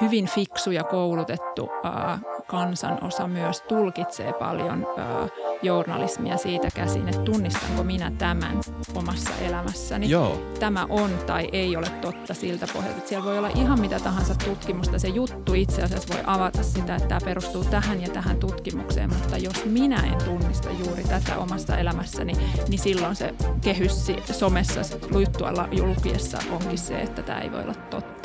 hyvin fiksu ja koulutettu ää, kansanosa myös tulkitsee paljon ää, journalismia siitä käsin, että tunnistanko minä tämän omassa elämässäni. Joo. Tämä on tai ei ole totta siltä pohjalta. Että siellä voi olla ihan mitä tahansa tutkimusta. Se juttu itse asiassa voi avata sitä, että tämä perustuu tähän ja tähän tutkimukseen, mutta jos minä en tunnista juuri tätä omassa elämässäni, niin silloin se kehys somessa juttualla julkiessa onkin se, että tämä ei voi olla totta.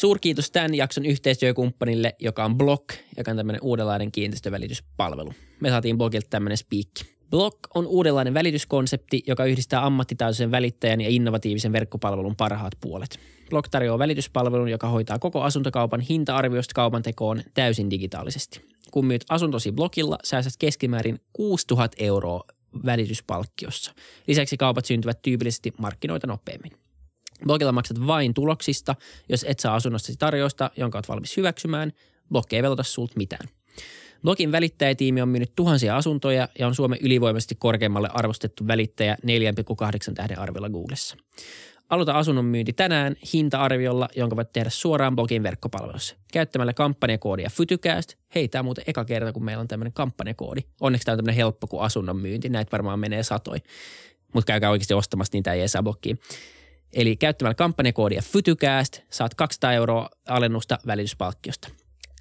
Suurkiitos tämän jakson yhteistyökumppanille, joka on Block, joka on tämmöinen uudenlainen kiinteistövälityspalvelu. Me saatiin Blockilta tämmöinen spiikki. Block on uudenlainen välityskonsepti, joka yhdistää ammattitaitoisen välittäjän ja innovatiivisen verkkopalvelun parhaat puolet. Block tarjoaa välityspalvelun, joka hoitaa koko asuntokaupan hinta-arviosta kaupan tekoon täysin digitaalisesti. Kun myyt asuntosi blogilla, säästät keskimäärin 6000 euroa välityspalkkiossa. Lisäksi kaupat syntyvät tyypillisesti markkinoita nopeammin. Blogilla maksat vain tuloksista, jos et saa asunnostasi tarjousta, jonka olet valmis hyväksymään. Bloggi ei velota sulta mitään. Blogin välittäjätiimi on myynyt tuhansia asuntoja ja on Suomen ylivoimaisesti korkeammalle arvostettu välittäjä 4,8 tähden arvilla Googlessa. Aloita asunnon myynti tänään hinta-arviolla, jonka voit tehdä suoraan blogin verkkopalvelussa. Käyttämällä kampanjakoodia Fytycast. Hei, tämä on muuten eka kerta, kun meillä on tämmöinen kampanjakoodi. Onneksi tämä on tämmöinen helppo kuin asunnon myynti. Näitä varmaan menee satoi. Mutta käykää oikeasti ostamassa niitä ei saa blokkiin. Eli käyttämällä kampanjakoodia Fytycast saat 200 euroa alennusta välityspalkkiosta.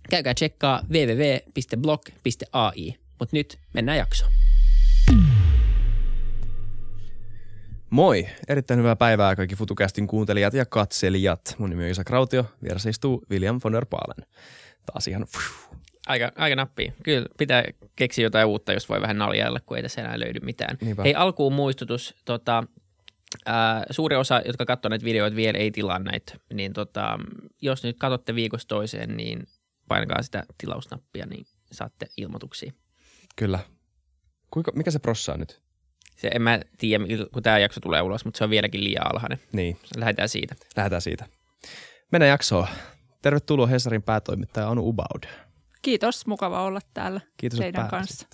Käykää tsekkaa www.blog.ai. Mutta nyt mennään jaksoon. Moi! Erittäin hyvää päivää kaikki FutuCastin kuuntelijat ja katselijat. Mun nimi on Isa Krautio, vieressä istuu William von der Paalen. Taas ihan... Aika, aika nappi. Kyllä pitää keksiä jotain uutta, jos voi vähän naljailla, kun ei tässä enää löydy mitään. Niinpä. Hei, alkuun muistutus. Tota, ää, suuri osa, jotka katsoo näitä videoita vielä ei tilaa näitä, niin tota, jos nyt katsotte viikosta toiseen, niin painakaa sitä tilausnappia, niin saatte ilmoituksia. Kyllä. Kuinka, mikä se prossa on nyt? Se, en mä tiedä, kun tämä jakso tulee ulos, mutta se on vieläkin liian alhainen. Niin. Lähdetään siitä. Lähdetään siitä. Mennään jaksoon. Tervetuloa Hesarin päätoimittaja Anu Ubaud. Kiitos, mukava olla täällä Kiitos, teidän kanssa.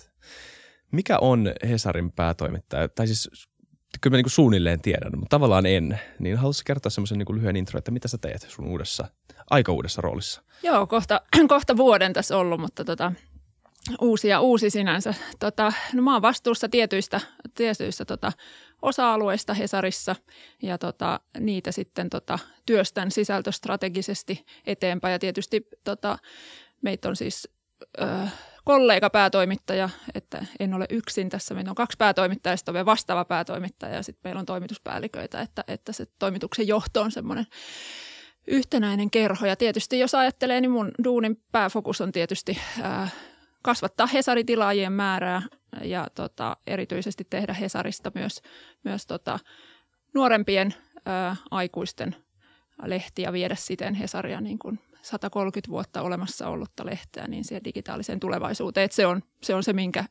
Mikä on Hesarin päätoimittaja? Tai siis kyllä mä niin suunnilleen tiedän, mutta tavallaan en. Niin haluaisin kertoa semmoisen niin lyhyen intro, että mitä sä teet sun uudessa, aika uudessa roolissa? Joo, kohta, kohta vuoden tässä ollut, mutta tota, uusi ja uusi sinänsä. Tota, no mä oon vastuussa tietyistä, tietyistä tota, osa-alueista Hesarissa ja tota, niitä sitten tota, työstän sisältöstrategisesti eteenpäin. Ja tietysti tota, meitä on siis ö, kollega päätoimittaja, että en ole yksin tässä. Meillä on kaksi päätoimittajaa, sitten on vastaava päätoimittaja ja sitten meillä on toimituspäälliköitä, että, että se toimituksen johto on semmoinen yhtenäinen kerho. Ja tietysti jos ajattelee, niin mun duunin pääfokus on tietysti ää, kasvattaa Hesaritilaajien määrää ja tota, erityisesti tehdä Hesarista myös, myös tota, nuorempien ää, aikuisten lehtiä viedä siten Hesaria niin kuin 130 vuotta olemassa ollutta lehteä niin siihen digitaaliseen tulevaisuuteen. Että se, on, se on se, minkä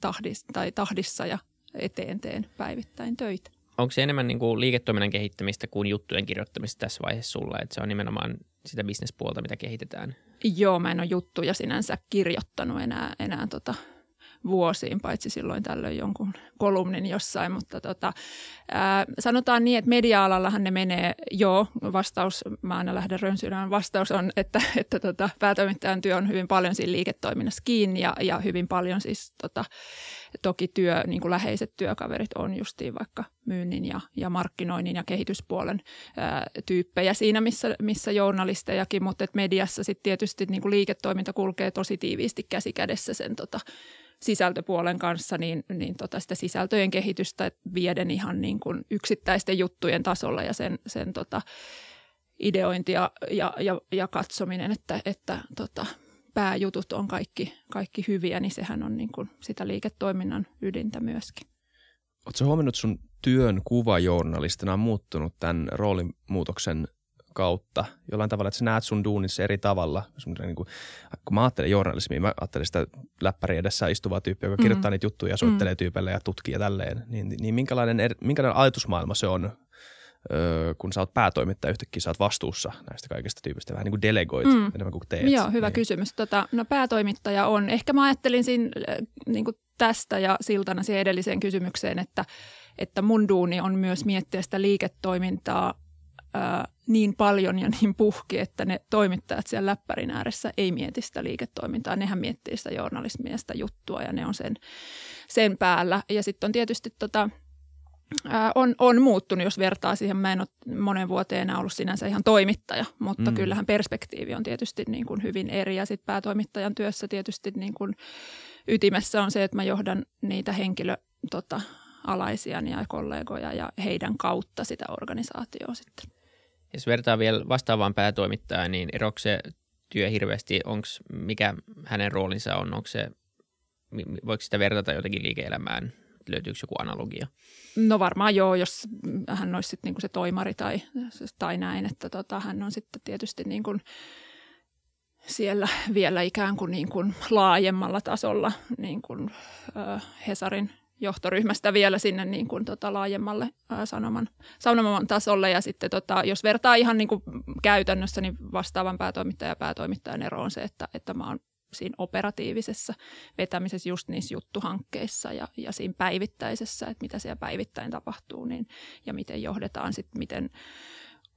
tahdis, tai tahdissa ja eteen teen päivittäin töitä. Onko se enemmän niin kuin liiketoiminnan kehittämistä kuin juttujen kirjoittamista tässä vaiheessa sulla? Että se on nimenomaan sitä bisnespuolta, mitä kehitetään? Joo, mä en ole juttuja sinänsä kirjoittanut enää, enää tota vuosiin, paitsi silloin tällöin jonkun kolumnin jossain, mutta tota, ää, sanotaan niin, että media-alallahan ne menee, joo, vastaus, mä aina lähden rönsynään, vastaus on, että, että tota, päätoimittajan työ on hyvin paljon siinä liiketoiminnassa kiinni ja, ja hyvin paljon siis tota, toki työ, niin kuin läheiset työkaverit on justiin vaikka myynnin ja, ja markkinoinnin ja kehityspuolen ää, tyyppejä siinä, missä, missä journalistejakin, mutta et mediassa sitten tietysti niin kuin liiketoiminta kulkee tosi tiiviisti käsi kädessä sen tota, sisältöpuolen kanssa, niin, niin tota sitä sisältöjen kehitystä vieden ihan niin kuin yksittäisten juttujen tasolla ja sen, sen tota ideointia ja, ja, ja katsominen, että, että tota, pääjutut on kaikki, kaikki hyviä, niin sehän on niin kuin sitä liiketoiminnan ydintä myöskin. Oletko huomannut sun työn kuvajournalistina on muuttunut tämän roolimuutoksen kautta jollain tavalla, että sä näet sun duunissa eri tavalla. Niin kuin, kun mä ajattelen journalismia, mä ajattelen sitä läppäri edessä istuvaa tyyppiä, joka mm. kirjoittaa niitä juttuja ja soittelee mm. tyypeille ja tutkii ja tälleen. Niin, niin minkälainen, er, minkälainen ajatusmaailma se on, öö, kun sä oot päätoimittaja yhtäkkiä, sä oot vastuussa näistä kaikista tyypistä, vähän niin kuin delegoit mm. enemmän kuin teet. Joo, hyvä niin. kysymys. Tota, no päätoimittaja on, ehkä mä ajattelin siinä niin kuin tästä ja siltana siihen edelliseen kysymykseen, että, että mun duuni on myös miettiä sitä liiketoimintaa ää, niin paljon ja niin puhki, että ne toimittajat siellä läppärin ääressä ei mieti sitä liiketoimintaa. Nehän miettii sitä journalismia sitä juttua ja ne on sen, sen päällä. Ja sitten on tietysti tota, ää, on, on muuttunut, jos vertaa siihen. Mä en ole monen vuoteen enää ollut sinänsä ihan toimittaja, mutta mm. kyllähän perspektiivi on tietysti niin kuin hyvin eri. Ja sitten päätoimittajan työssä tietysti niin kuin ytimessä on se, että mä johdan niitä henkilö, tota, alaisiani ja kollegoja ja heidän kautta sitä organisaatioa sitten. Jos vertaa vielä vastaavaan päätoimittajaan, niin eroako se työ hirveästi, onko mikä hänen roolinsa on, onko se, voiko sitä verrata jotenkin liike-elämään, löytyykö joku analogia? No varmaan joo, jos hän olisi sitten niinku se toimari tai, tai näin, että tota, hän on sitten tietysti niin kuin siellä vielä ikään kuin, niin kuin laajemmalla tasolla niin kuin, äh, Hesarin – johtoryhmästä vielä sinne niin kuin tota laajemmalle ää, sanoman, sanoman tasolle. Ja sitten tota, jos vertaa ihan niin kuin käytännössä, niin vastaavan päätoimittajan ja päätoimittajan ero on se, että, että mä oon siinä operatiivisessa vetämisessä just niissä juttuhankkeissa ja, ja siinä päivittäisessä, että mitä siellä päivittäin tapahtuu niin, ja miten johdetaan sitten, miten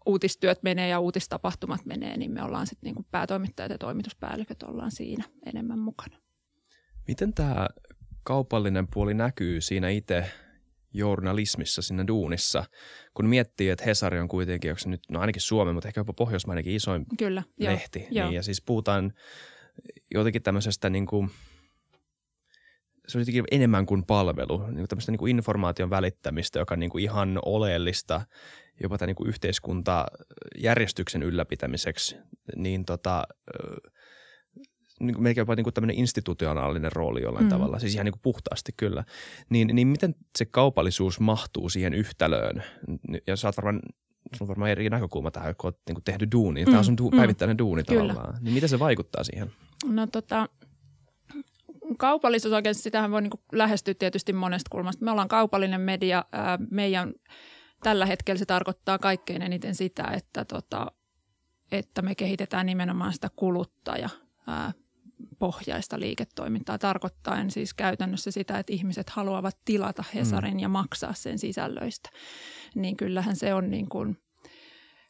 uutistyöt menee ja uutistapahtumat menee, niin me ollaan sitten niin päätoimittajat ja toimituspäälliköt ollaan siinä enemmän mukana. Miten tämä kaupallinen puoli näkyy siinä itse journalismissa, siinä duunissa, kun miettii, että Hesari on kuitenkin, onko se nyt, no ainakin Suomen, mutta ehkä jopa Pohjoismainenkin isoin Kyllä, lehti. Joo, niin, ja siis puhutaan jotenkin tämmöisestä niin kuin, se on jotenkin enemmän kuin palvelu, niin kuin tämmöistä niin kuin informaation välittämistä, joka on niin kuin ihan oleellista jopa tämän niin kuin yhteiskuntajärjestyksen ylläpitämiseksi, niin tota, niin kuin melkein jopa niin kuin tämmöinen institutionaalinen rooli jollain mm. tavalla, siis ihan niin kuin puhtaasti kyllä. Niin, niin miten se kaupallisuus mahtuu siihen yhtälöön? Ja sä oot varmaan sulla on varmaan eri näkökulma tähän, kun olet niin tehnyt duuni. Tämä on sun du- mm, päivittäinen duuni kyllä. tavallaan. Niin miten se vaikuttaa siihen? No tota, kaupallisuus oikein, sitähän voi niin lähestyä tietysti monesta kulmasta. Me ollaan kaupallinen media. Ää, meidän tällä hetkellä se tarkoittaa kaikkein eniten sitä, että, tota, että me kehitetään nimenomaan sitä kuluttaja ää, pohjaista liiketoimintaa, tarkoittaen siis käytännössä sitä, että ihmiset haluavat tilata Hesarin mm. ja maksaa sen sisällöistä. Niin kyllähän se on niin kuin –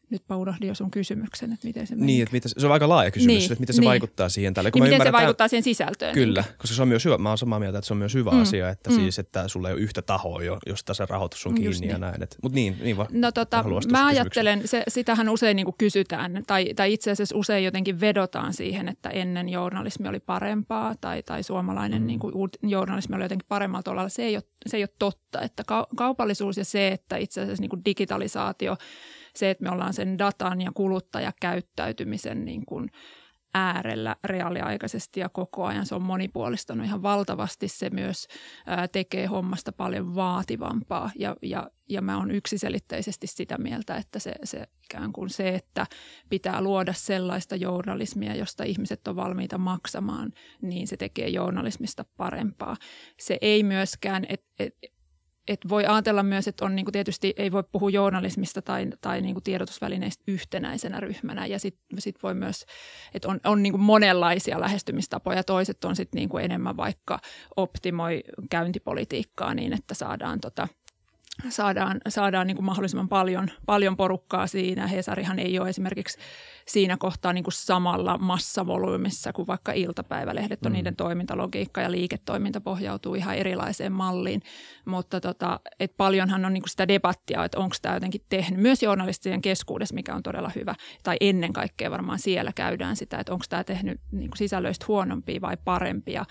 Nytpä unohdin jo sun kysymyksen, että miten se menee. Niin, että mitä, se on aika laaja kysymys, niin, että miten se niin. vaikuttaa siihen tälle. Kun niin, miten se vaikuttaa siihen sisältöön. Kyllä, niin. koska se on myös hyvä, mä oon samaa mieltä, että se on myös hyvä mm. asia, että mm. siis, että sulla ei ole yhtä tahoa, josta se rahoitus on kiinni Just ja niin. näin. Mutta niin, niin vaan. No tota, mä ajattelen, se, sitähän usein niin kuin kysytään, tai, tai itse asiassa usein jotenkin vedotaan siihen, että ennen journalismi oli parempaa, tai, tai suomalainen mm. niin kuin, journalismi oli jotenkin paremmalla tolalla. Se ei ole, se ei ole totta, että kaupallisuus ja se, että itse asiassa niin kuin digitalisaatio – se, että me ollaan sen datan ja kuluttajakäyttäytymisen niin kuin äärellä reaaliaikaisesti ja koko ajan. Se on monipuolistanut ihan valtavasti. Se myös ää, tekee hommasta paljon vaativampaa ja, ja, ja mä oon yksiselitteisesti sitä mieltä, että se, se ikään kuin se, että pitää luoda sellaista journalismia, josta ihmiset on valmiita maksamaan, niin se tekee journalismista parempaa. Se ei myöskään, että et, et voi ajatella myös, että on niin kuin tietysti ei voi puhua journalismista tai, tai niin kuin tiedotusvälineistä yhtenäisenä ryhmänä. Ja sitten sit voi myös, että on, on niin kuin monenlaisia lähestymistapoja. Toiset on sitten niin kuin enemmän vaikka optimoi käyntipolitiikkaa niin, että saadaan tota – saadaan, saadaan niin kuin mahdollisimman paljon, paljon porukkaa siinä. Hesarihan ei ole esimerkiksi siinä kohtaa niin kuin samalla massavolyymissa kuin vaikka iltapäivälehdet on. Mm. Niiden toimintalogiikka ja liiketoiminta pohjautuu ihan erilaiseen malliin. Mutta tota, et paljonhan on niin kuin sitä debattia, että onko tämä jotenkin tehnyt myös journalistien keskuudessa, mikä on todella hyvä. Tai ennen kaikkea varmaan siellä käydään sitä, että onko tämä tehnyt niin kuin sisällöistä huonompia vai parempia.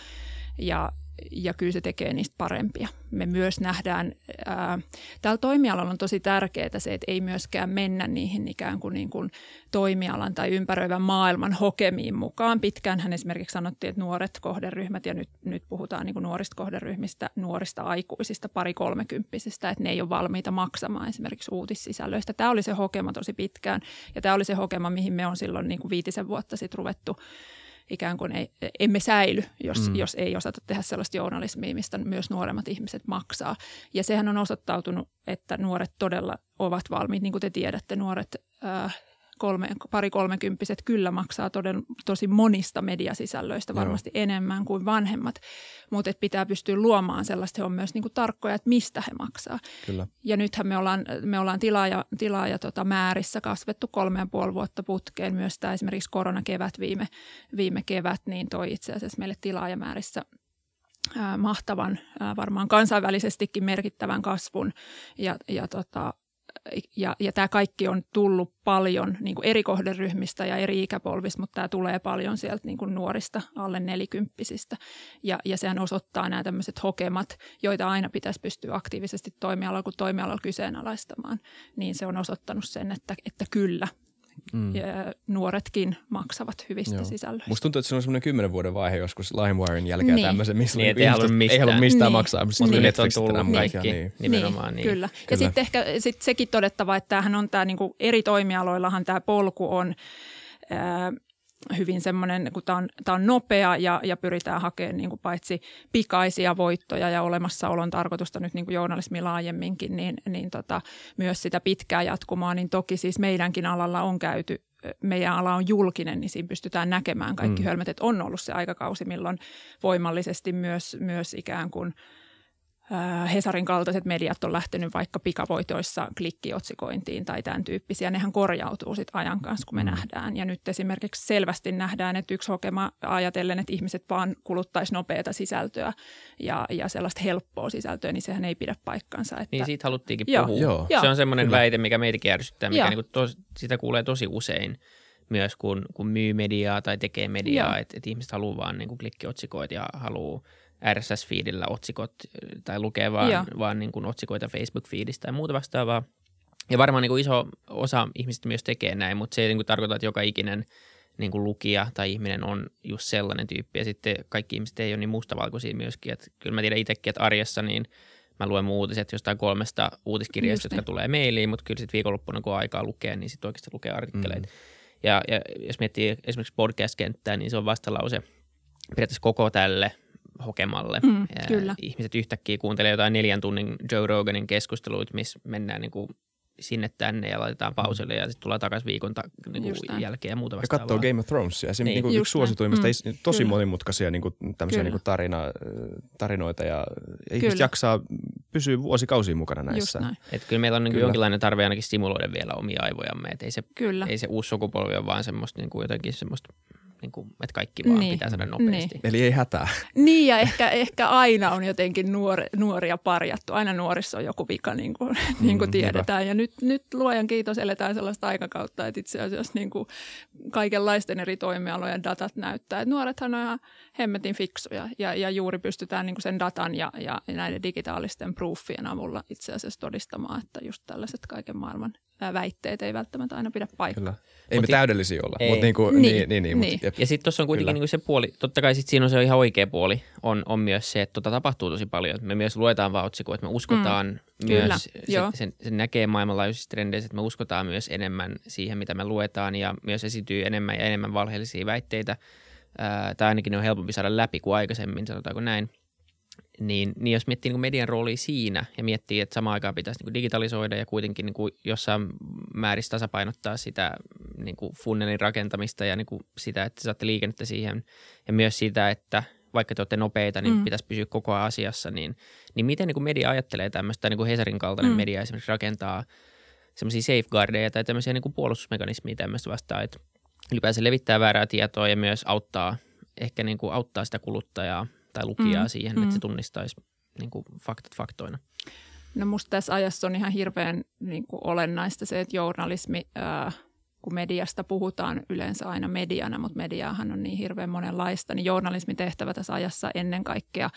Ja ja kyllä se tekee niistä parempia. Me myös nähdään, ää, täällä toimialalla on tosi tärkeää se, että ei myöskään mennä niihin ikään kuin, niin kuin toimialan tai ympäröivän maailman hokemiin mukaan. Pitkäänhän esimerkiksi sanottiin, että nuoret kohderyhmät, ja nyt, nyt puhutaan niin kuin nuorista kohderyhmistä, nuorista aikuisista, pari kolmekymppisistä, että ne ei ole valmiita maksamaan esimerkiksi uutissisällöistä. Tämä oli se hokema tosi pitkään, ja tämä oli se hokema, mihin me on silloin niin kuin viitisen vuotta sitten ruvettu ikään kuin ei, emme säily, jos, mm. jos ei osata tehdä sellaista journalismia, mistä myös nuoremmat ihmiset maksaa. Ja sehän on osoittautunut, että nuoret todella ovat valmiit, niin kuin te tiedätte, nuoret äh, kolme, pari kolmekymppiset kyllä maksaa toden, tosi monista mediasisällöistä varmasti Joo. enemmän kuin vanhemmat, mutta pitää pystyä luomaan sellaista, he on myös niin kuin tarkkoja, että mistä he maksaa. Kyllä. Ja nythän me ollaan, me ollaan tilaaja, tilaaja tota määrissä kasvettu kolme ja puoli vuotta putkeen. Myös tämä esimerkiksi koronakevät viime, viime kevät, niin toi itse asiassa meille tilaajamäärissä mahtavan, varmaan kansainvälisestikin merkittävän kasvun ja, ja tota, ja, ja tämä kaikki on tullut paljon niin kuin eri kohderyhmistä ja eri ikäpolvista, mutta tämä tulee paljon sieltä niin kuin nuorista alle nelikymppisistä. Ja, ja sehän osoittaa nämä tämmöiset hokemat, joita aina pitäisi pystyä aktiivisesti toimialalla kuin toimialalla kyseenalaistamaan. Niin se on osoittanut sen, että, että kyllä, mm. ja nuoretkin maksavat hyvistä Joo. sisällöistä. Musta tuntuu, että se on semmoinen kymmenen vuoden vaihe joskus LimeWiren jälkeen niin. tämmöisen, missä niin, ei, halua mistään. ei halua mistään niin. maksaa. Niin. Netflix on tullut kaikki, niin. nimenomaan. Niin. Kyllä. Ja sitten ehkä sit sekin todettava, että tämähän on tämä niinku, eri toimialoillahan tämä polku on hyvin semmoinen, kun tämä on, tämä on nopea ja, ja pyritään hakemaan niin kuin paitsi pikaisia voittoja ja olemassaolon tarkoitusta nyt niin kuin journalismi laajemminkin, niin, niin tota, myös sitä pitkää jatkumaa, niin toki siis meidänkin alalla on käyty meidän ala on julkinen, niin siinä pystytään näkemään kaikki mm. hölmöt, että on ollut se aikakausi, milloin voimallisesti myös, myös ikään kuin – Hesarin kaltaiset mediat on lähtenyt vaikka pikavoitoissa klikkiotsikointiin tai tämän tyyppisiä. Nehän korjautuu sitten ajan kanssa, kun me mm. nähdään. Ja nyt esimerkiksi selvästi nähdään, että yksi hokema ajatellen, että ihmiset vaan kuluttaisi nopeata sisältöä ja, ja sellaista helppoa sisältöä, niin sehän ei pidä paikkansa. Että... Niin siitä haluttiinkin joo, puhua. Joo, se on semmoinen kyllä. väite, mikä meitäkin ärsyttää, mikä niin tos, sitä kuulee tosi usein myös, kun, kun myy mediaa tai tekee mediaa, että et ihmiset haluaa vaan niin klikkiotsikoita ja haluaa – RSS-feedillä otsikot tai lukee vaan, vaan niin kuin otsikoita Facebook-feedistä ja muuta vastaavaa. Ja varmaan niin kuin iso osa ihmisistä myös tekee näin, mutta se ei niin kuin tarkoita, että joka ikinen niin kuin lukija tai ihminen on just sellainen tyyppi. Ja sitten kaikki ihmiset ei ole niin mustavalkoisia myöskin. Että kyllä mä tiedän itsekin, että arjessa niin mä luen mun uutiset jostain kolmesta uutiskirjasta, jotka tulee mailiin, mutta kyllä sitten viikonloppuna kun on aikaa lukea, niin sitten oikeasti lukee artikkeleita. Mm-hmm. Ja, ja jos miettii esimerkiksi podcast-kenttää, niin se on vastalause periaatteessa koko tälle – hokemalle. Mm, kyllä. Ihmiset yhtäkkiä kuuntelee jotain neljän tunnin Joe Roganin keskusteluita, missä mennään niin kuin sinne tänne ja laitetaan pauselle ja sitten tulee takaisin viikon ta- niin kuin jälkeen ja muuta vastaavaa. Ja katsoo Game of Thronesia. Se niin. niin yksi suosituimmista, mm. tosi Kyllä. monimutkaisia niin kuin, tämmöisiä niin kuin tarina, tarinoita ja ihmiset jaksaa pysyä vuosikausia mukana näissä. Et kyllä meillä on niin jonkinlainen tarve ainakin stimuloida vielä omia aivojamme. Et ei, se, Kyllä. ei se uusi sukupolvi ole vaan semmoista niin kuin jotenkin semmoista niin kuin, että kaikki vaan niin. pitää saada nopeasti. Niin. Eli ei hätää. Niin ja ehkä, ehkä aina on jotenkin nuor, nuoria parjattu. Aina nuorissa on joku vika niin kuin, mm, niin kuin tiedetään. Hyvä. Ja nyt, nyt luojan kiitos eletään sellaista aikakautta, että itse asiassa niin kuin kaikenlaisten eri toimialojen datat näyttää. Että nuorethan on ihan hemmetin fiksuja ja, ja juuri pystytään niin kuin sen datan ja, ja näiden digitaalisten proofien avulla itse asiassa todistamaan, että just tällaiset kaiken maailman väitteet ei välttämättä aina pidä paikkaa. Kyllä. Ei Mut me täydellisiä olla, mutta niinku, niin, niin, niin, niin, niin. Mut, ja sitten tuossa on kuitenkin niinku se puoli, totta kai sit siinä on se ihan oikea puoli, on, on myös se, että tota tapahtuu tosi paljon. Me myös luetaan vaan otsikoita, että me uskotaan mm, myös, kyllä, se, sen, sen näkee maailmanlaajuisissa trendeissä, että me uskotaan myös enemmän siihen, mitä me luetaan ja myös esityy enemmän ja enemmän valheellisia väitteitä. Ää, tai ainakin ne on helpompi saada läpi kuin aikaisemmin, sanotaanko näin – niin, niin jos miettii niin median rooli siinä ja miettii, että samaan aikaan pitäisi niin digitalisoida ja kuitenkin niin kuin jossain määrissä tasapainottaa sitä niin kuin funnelin rakentamista ja niin kuin sitä, että saatte liikennettä siihen ja myös sitä, että vaikka te olette nopeita, niin mm. pitäisi pysyä koko ajan asiassa, niin, niin miten niin kuin media ajattelee tämmöistä, niin kuin Hesarin kaltainen mm. media esimerkiksi rakentaa semmoisia safeguardeja tai tämmöisiä niin kuin puolustusmekanismia tämmöistä vastaan, että ylipäänsä levittää väärää tietoa ja myös auttaa, ehkä niin kuin auttaa sitä kuluttajaa tai lukijaa mm. siihen, että se mm. tunnistaisi niin kuin faktat faktoina? No musta tässä ajassa on ihan hirveän niin kuin olennaista se, että journalismi, ää, kun mediasta puhutaan yleensä aina mediana, mutta mediaahan on niin hirveän monenlaista, niin journalismin tehtävä tässä ajassa ennen kaikkea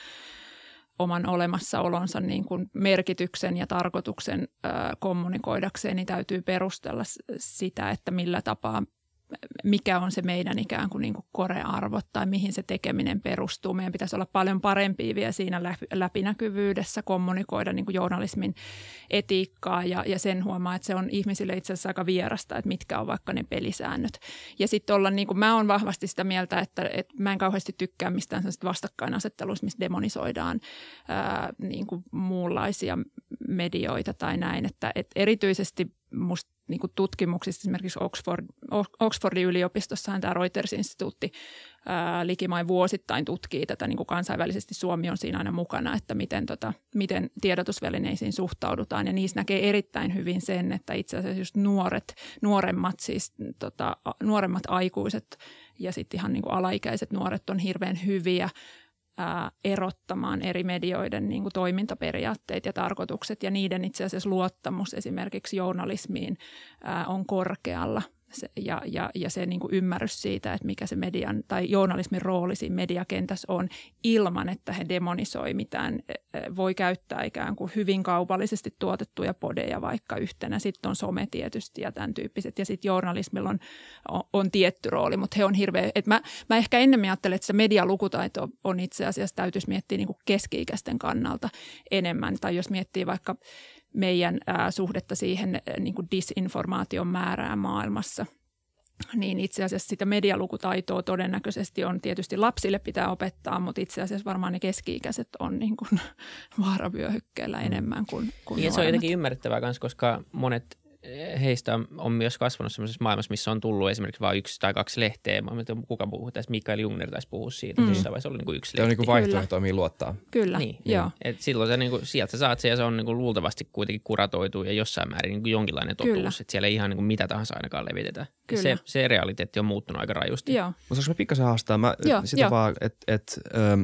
oman olemassaolonsa niin kuin merkityksen ja tarkoituksen ää, kommunikoidakseen, niin täytyy perustella sitä, että millä tapaa mikä on se meidän ikään kuin, niin kuin korearvot tai mihin se tekeminen perustuu. Meidän pitäisi olla paljon parempia vielä siinä läpinäkyvyydessä, kommunikoida niin kuin journalismin etiikkaa ja, ja sen huomaa, että se on ihmisille itse asiassa aika vierasta, että mitkä on vaikka ne pelisäännöt. Ja sitten olla, niin kuin mä oon vahvasti sitä mieltä, että, että mä en kauheasti tykkää mistään sellaista vastakkainasettelusta, missä demonisoidaan ää, niin kuin muunlaisia medioita tai näin, että, että erityisesti musta niin kuin tutkimuksista, esimerkiksi Oxford, Oxfordin yliopistossahan tämä Reuters-instituutti ää, likimain vuosittain tutkii tätä niin kuin kansainvälisesti. Suomi on siinä aina mukana, että miten, tota, miten tiedotusvälineisiin suhtaudutaan. Ja niissä näkee erittäin hyvin sen, että itse asiassa just nuoret, nuoremmat siis tota, nuoremmat aikuiset ja sitten ihan niin kuin alaikäiset nuoret on hirveän hyviä erottamaan eri medioiden niin kuin toimintaperiaatteet ja tarkoitukset. Ja niiden itse asiassa luottamus esimerkiksi journalismiin ää, on korkealla – se, ja, ja, ja se niin kuin ymmärrys siitä, että mikä se median tai journalismin rooli siinä mediakentässä on, ilman että he demonisoi mitään. E, e, voi käyttää ikään kuin hyvin kaupallisesti tuotettuja podeja vaikka yhtenä. Sitten on some tietysti ja tämän tyyppiset. Ja sitten journalismilla on, on, on tietty rooli, mutta he on hirveä. Että mä, mä ehkä ennemmin ajattelen, että se medialukutaito on itse asiassa täytyisi miettiä niin kuin keski-ikäisten kannalta enemmän. Tai jos miettii vaikka meidän ää, suhdetta siihen ää, niin kuin disinformaation määrään maailmassa – niin itse asiassa sitä medialukutaitoa todennäköisesti on tietysti lapsille pitää opettaa, mutta itse asiassa varmaan ne keski-ikäiset on niin kuin vaaravyöhykkeellä mm. enemmän kuin, kuin niin, Se on jotenkin ymmärrettävää myös, koska monet heistä on myös kasvanut sellaisessa maailmassa, missä on tullut esimerkiksi vain yksi tai kaksi lehteä. Mä en tiedä, kuka puhuu tässä, Mikael Jungner taisi puhua siitä, mm. jossain vaiheessa oli niin kuin yksi lehti. Se on niin kuin vaihtoehto, mihin luottaa. Kyllä, niin, joo. Niin. Et silloin se, niin kuin, sieltä sä saat se ja se on niin kuin luultavasti kuitenkin kuratoitu ja jossain määrin niin kuin jonkinlainen totuus. Että siellä ei ihan niin kuin mitä tahansa ainakaan levitetä. Kyllä. Se, se realiteetti on muuttunut aika rajusti. Joo. Mutta saanko mä pikkasen haastaa? Mä, joo, sitä joo. vaan, että et, ähm,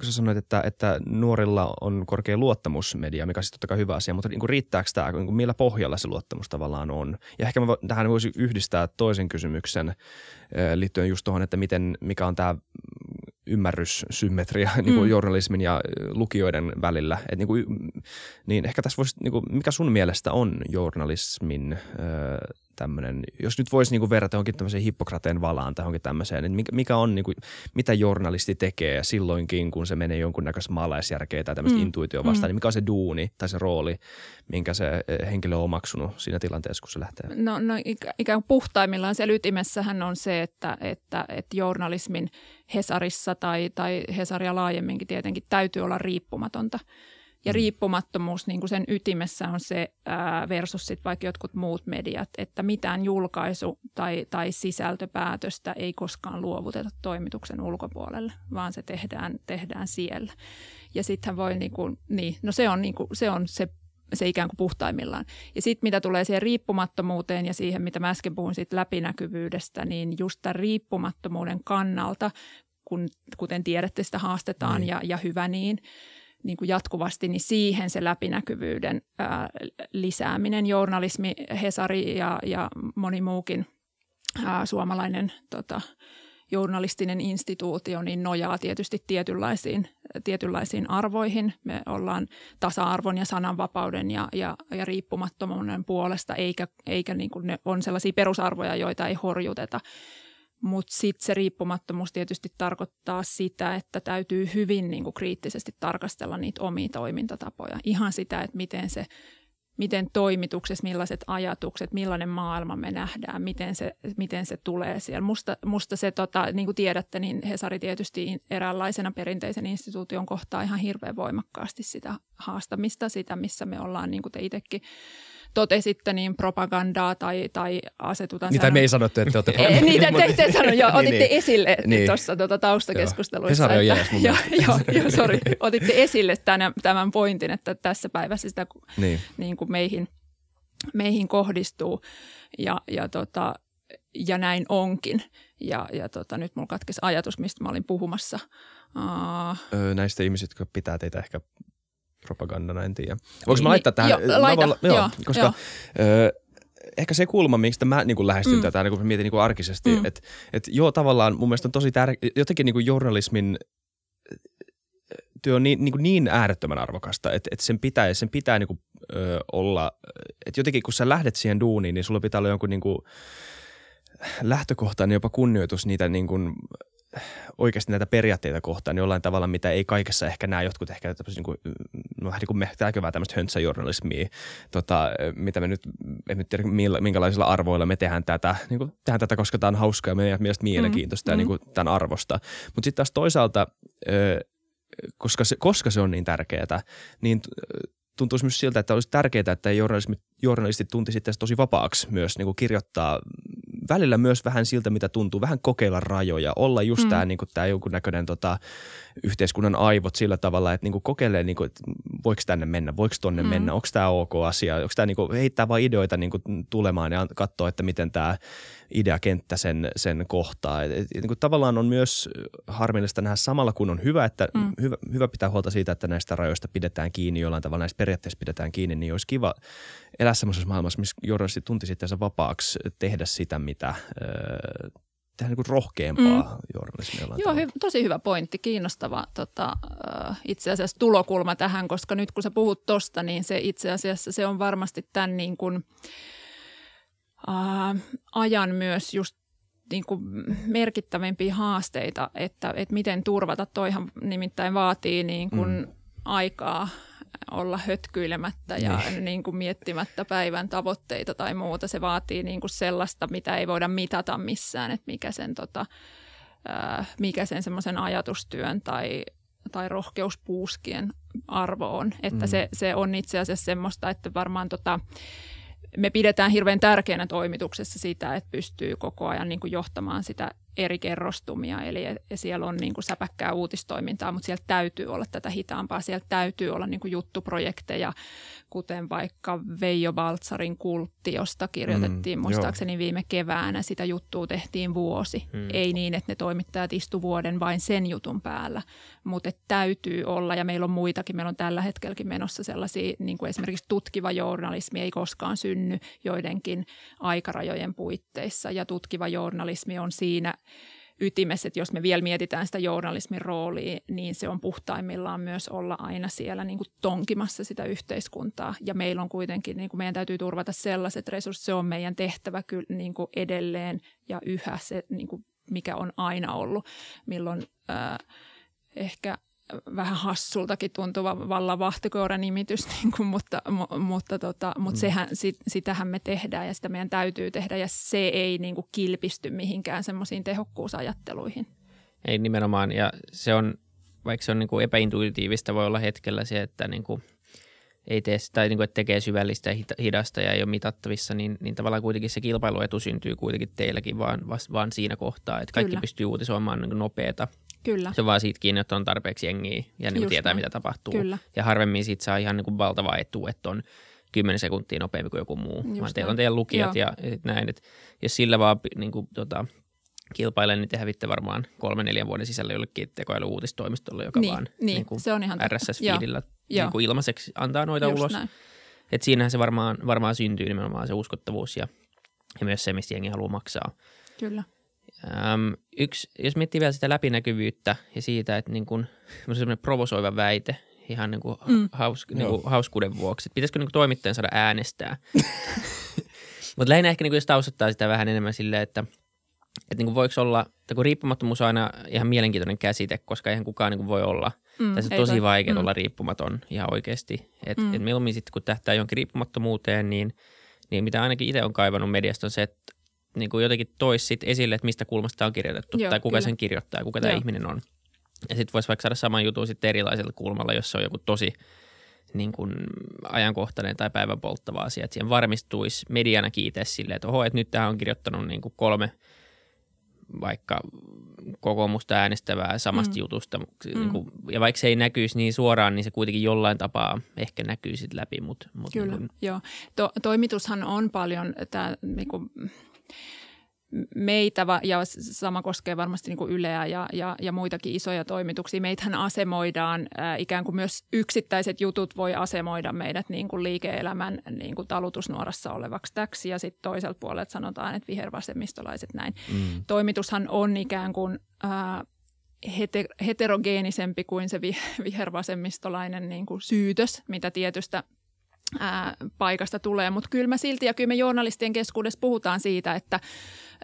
kun sä sanoit, että, että nuorilla on korkea luottamus media, mikä on siis totta kai hyvä asia, mutta niin kuin riittääkö tämä, niin kuin millä pohjalla se luottamus tavallaan on? Ja ehkä mä vo, tähän voisi yhdistää toisen kysymyksen liittyen just tuohon, että miten, mikä on tämä ymmärryssymmetria niin kuin mm. journalismin ja lukijoiden välillä. Et niin, kuin, niin ehkä tässä voisi, niin kuin, mikä sun mielestä on journalismin tämmöinen, jos nyt voisi niin kuin verrata johonkin tämmöiseen Hippokrateen valaan tai johonkin tämmöiseen, niin mikä, mikä on, niin kuin, mitä journalisti tekee silloinkin, kun se menee jonkunnäköistä maalaisjärkeä tai tämmöistä mm. intuitio vastaan, mm. niin mikä on se duuni tai se rooli, minkä se eh, henkilö on omaksunut siinä tilanteessa, kun se lähtee? No, no ikään kuin puhtaimmillaan siellä ytimessähän on se, että, että, että journalismin Hesarissa tai, tai Hesaria laajemminkin tietenkin täytyy olla riippumatonta – ja mm. riippumattomuus niin kuin sen ytimessä on se ää, versus sit vaikka jotkut muut mediat, että mitään julkaisu- tai, tai sisältöpäätöstä ei koskaan luovuteta toimituksen ulkopuolelle, vaan se tehdään, tehdään siellä. Ja sittenhän voi, niin kuin, niin, no se on, niin kuin, se, on se se ikään kuin puhtaimmillaan. Ja sitten mitä tulee siihen riippumattomuuteen ja siihen, mitä mä äsken puhun siitä läpinäkyvyydestä, niin just tämän riippumattomuuden kannalta, kun, kuten tiedätte, sitä haastetaan mm. ja, ja hyvä niin – niin kuin jatkuvasti, niin siihen se läpinäkyvyyden ää, lisääminen, journalismi, Hesari ja, ja moni muukin ää, suomalainen tota, journalistinen instituutio niin nojaa tietysti tietynlaisiin, tietynlaisiin arvoihin. Me ollaan tasa-arvon ja sananvapauden ja, ja, ja riippumattomuuden puolesta, eikä, eikä niin kuin ne on sellaisia perusarvoja, joita ei horjuteta. Mutta sitten se riippumattomuus tietysti tarkoittaa sitä, että täytyy hyvin niin kuin kriittisesti tarkastella niitä omia toimintatapoja. Ihan sitä, että miten se miten toimituksessa, millaiset ajatukset, millainen maailma me nähdään, miten se, miten se tulee siellä. Musta, musta se, tota, niin kuin tiedätte, niin Hesari tietysti eräänlaisena perinteisen instituution kohtaa ihan hirveän voimakkaasti sitä haastamista, sitä missä me ollaan, niin kuin te itsekin totesitte, niin propagandaa tai, tai asetutaan. Niitä me ei sanottu, että te olette Niitä te ette sanonut, joo, otitte niin, niin. esille niin. tuossa tuota taustakeskusteluissa. On jääs mun joo, joo, joo, sorry. Otitte esille tämän, tämän pointin, että tässä päivässä sitä niin. Niin kuin meihin, meihin kohdistuu ja, ja, tota, ja näin onkin. Ja, ja tota, nyt mulla katkesi ajatus, mistä mä olin puhumassa. Uh, öö, näistä ihmisistä, jotka pitää teitä ehkä propagandana, en tiedä. Voinko mä niin, laittaa tähän? Jo, laita, voin, joo, joo, koska joo. Ö, ehkä se kulma, mistä mä niin kuin lähestyn mm. tätä, niin kuin mietin niin kuin arkisesti, mm. että et joo tavallaan mun mielestä on tosi tärkeä, jotenkin niin kuin journalismin työ on niin, niin, kuin niin äärettömän arvokasta, että, että sen pitää, sen pitää niin kuin, ö, olla, että jotenkin kun sä lähdet siihen duuniin, niin sulla pitää olla jonkun niin kuin, lähtökohtainen jopa kunnioitus niitä niin kuin, oikeasti näitä periaatteita kohtaan niin jollain tavalla, mitä ei kaikessa ehkä näe jotkut ehkä niin kuin, no, vähän niin kuin me, tämäkö tämmöistä höntsäjournalismia, tota, mitä me nyt, en nyt tiedä minkälaisilla arvoilla me tehdään tätä, niin kuin, tehdään tätä, koska tämä on hauskaa ja meidän mielestä mielenkiintoista mm, ja mm. Niin kuin, tämän arvosta. Mutta sitten taas toisaalta, koska se, koska se on niin tärkeää, niin tuntuisi myös siltä, että olisi tärkeää, että journalistit, journalistit tuntisivat tosi vapaaksi myös niin kuin kirjoittaa välillä myös vähän siltä, mitä tuntuu, vähän kokeilla rajoja, olla just mm. tämä, niin tämä jonkunnäköinen tota, yhteiskunnan aivot sillä tavalla, että niin kuin kokeilee, niin kuin, että voiko tänne mennä, voiko tonne mm. mennä, onko tämä ok asia, onko tämä niin kuin, heittää vain ideoita niin kuin tulemaan ja katsoa, että miten tämä ideakenttä sen, sen kohtaa. Et, et, niin kuin tavallaan on myös harmillista nähdä samalla, kun on hyvä, että mm. hyvä, hyvä pitää huolta siitä, että näistä rajoista pidetään kiinni jollain tavalla, näistä periaatteista pidetään kiinni, niin olisi kiva elää semmoisessa maailmassa, missä journalisti tuntisi itseänsä vapaaksi tehdä sitä, mitä tehdä niin rohkeampaa mm. journalismia. Joo, hy- tosi hyvä pointti, kiinnostava tota, itse asiassa tulokulma tähän, koska nyt kun sä puhut tosta, niin se itse asiassa se on varmasti tämän niin kuin, äh, ajan myös just niin kuin merkittävimpiä haasteita, että, että miten turvata. Toihan nimittäin vaatii niin kuin mm. aikaa olla hötkyilemättä ja niin. Niin kuin miettimättä päivän tavoitteita tai muuta. Se vaatii niin kuin sellaista, mitä ei voida mitata missään, että mikä sen, tota, äh, mikä sen semmoisen ajatustyön tai, tai rohkeuspuuskien arvo on. Että mm. se, se on itse asiassa semmoista, että varmaan tota, me pidetään hirveän tärkeänä toimituksessa sitä, että pystyy koko ajan niin kuin johtamaan sitä eri kerrostumia, eli siellä on niin kuin säpäkkää uutistoimintaa, mutta siellä täytyy olla tätä hitaampaa, siellä täytyy olla niin kuin juttuprojekteja, kuten vaikka Veijo Valtsarin kultti, josta kirjoitettiin mm, muistaakseni joo. viime keväänä. Sitä juttua tehtiin vuosi. Mm. Ei niin, että ne toimittajat istu vuoden vain sen jutun päällä, mutta täytyy olla, ja meillä on muitakin, meillä on tällä hetkelläkin menossa sellaisia, niin kuin esimerkiksi tutkiva journalismi ei koskaan synny joidenkin aikarajojen puitteissa, ja tutkiva journalismi on siinä – ytimessä, että jos me vielä mietitään sitä journalismin roolia, niin se on puhtaimmillaan myös olla aina siellä niin kuin tonkimassa sitä yhteiskuntaa. Ja meillä on kuitenkin, niin kuin meidän täytyy turvata sellaiset resurssit, se on meidän tehtävä kyllä niin kuin edelleen ja yhä se, niin kuin mikä on aina ollut, milloin äh, ehkä – vähän hassultakin tuntuva vallan nimitys, niin kuin, mutta, mutta, tota, mutta mm. sehän, sit, sitähän me tehdään ja sitä meidän täytyy tehdä ja se ei niin kuin kilpisty mihinkään semmoisiin tehokkuusajatteluihin. Ei nimenomaan ja se on, vaikka se on niin kuin epäintuitiivista, voi olla hetkellä se, että niin kuin ei tee tai niin kuin, että tekee syvällistä ja hidasta ja ei ole mitattavissa, niin, niin tavallaan kuitenkin se kilpailuetu syntyy kuitenkin teilläkin vaan, vaan siinä kohtaa, että kaikki Kyllä. pystyy uutisoimaan niin nopeata Kyllä. Se on vaan siitä kiinni, että on tarpeeksi jengiä ja niin tietää, näin. mitä tapahtuu. Kyllä. Ja harvemmin siitä saa ihan niin kuin valtava etu, että on 10 sekuntia nopeampi kuin joku muu. Just vaan teillä on teidän lukijat Joo. ja, ja näin. Että jos sillä vaan niin kuin, tota, kilpailee, niin te hävitte varmaan kolmen neljän vuoden sisällä jollekin tekoäly-uutistoimistolle, joka niin, vaan niin, niin kuin se on ihan RSS-fiidillä niin kuin ilmaiseksi antaa noita Just ulos. Että siinähän se varmaan, varmaan syntyy nimenomaan se uskottavuus ja, ja myös se, mistä jengi haluaa maksaa. Kyllä. Öm, yksi, jos miettii vielä sitä läpinäkyvyyttä ja siitä, että niin kun, semmoinen provosoiva väite ihan niin kuin mm. haus, niin kuin hauskuuden vuoksi, että pitäisikö niin kuin toimittajan saada äänestää. Mutta lähinnä ehkä niin kuin jos taustottaa sitä vähän enemmän silleen, että, että niin kuin voiko olla, että kun riippumattomuus on aina ihan mielenkiintoinen käsite, koska eihän kukaan niin kuin voi olla, mm, tässä on tosi vaikea mm. olla riippumaton ihan oikeasti. Että mm. et mieluummin sitten kun tähtää jonkin riippumattomuuteen, niin, niin mitä ainakin itse on kaivannut mediasta on se, että niin kuin jotenkin toisi sit esille, että mistä kulmasta on kirjoitettu Joo, tai kuka kyllä. sen kirjoittaa ja kuka tämä ihminen on. Ja sitten voisi vaikka saada saman jutun sitten erilaisella kulmalla, jos se on joku tosi niin kuin ajankohtainen tai päivän polttava asia, että siihen varmistuisi mediana kiite sille, että oho, että nyt tähän on kirjoittanut niin kuin kolme vaikka kokoomusta äänestävää samasta mm. jutusta. Mm. Niin kuin, ja vaikka se ei näkyisi niin suoraan, niin se kuitenkin jollain tapaa ehkä näkyy sitten läpi. Mutta, mutta Kyllä, niin kuin... joo. To, toimitushan on paljon tämä niin kuin, meitä, ja sama koskee varmasti niin kuin Yleä ja, ja, ja muitakin isoja toimituksia, meitähän asemoidaan, ää, ikään kuin myös yksittäiset jutut voi asemoida meidät niin kuin liike-elämän niin kuin talutusnuorassa olevaksi täksi, ja sitten toiselta puolelta sanotaan, että vihervasemmistolaiset näin. Mm. Toimitushan on ikään kuin... Ää, heterogeenisempi kuin se vihervasemmistolainen niin kuin syytös, mitä tietystä ää, paikasta tulee. Mutta kyllä mä silti ja kyllä me journalistien keskuudessa puhutaan siitä, että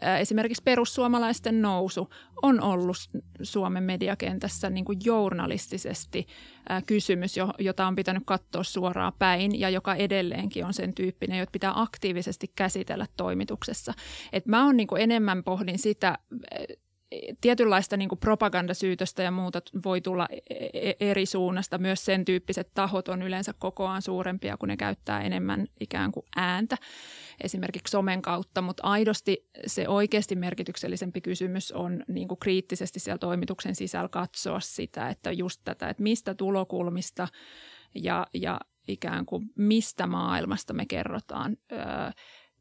ää, esimerkiksi perussuomalaisten nousu on ollut Suomen mediakentässä niin kuin journalistisesti ää, kysymys, jo, jota on pitänyt katsoa suoraan päin ja joka edelleenkin on sen tyyppinen, jota pitää aktiivisesti käsitellä toimituksessa. Et mä oon niin kuin enemmän pohdin sitä tietynlaista niin kuin propagandasyytöstä ja muuta voi tulla e, e, eri suunnasta. Myös sen tyyppiset tahot on yleensä kokoaan suurempia, kun ne käyttää enemmän ikään kuin ääntä esimerkiksi somen kautta, mutta aidosti se oikeasti merkityksellisempi kysymys on niin kuin kriittisesti siellä toimituksen sisällä katsoa sitä, että just tätä, että mistä tulokulmista ja, ja ikään kuin mistä maailmasta me kerrotaan. Öö,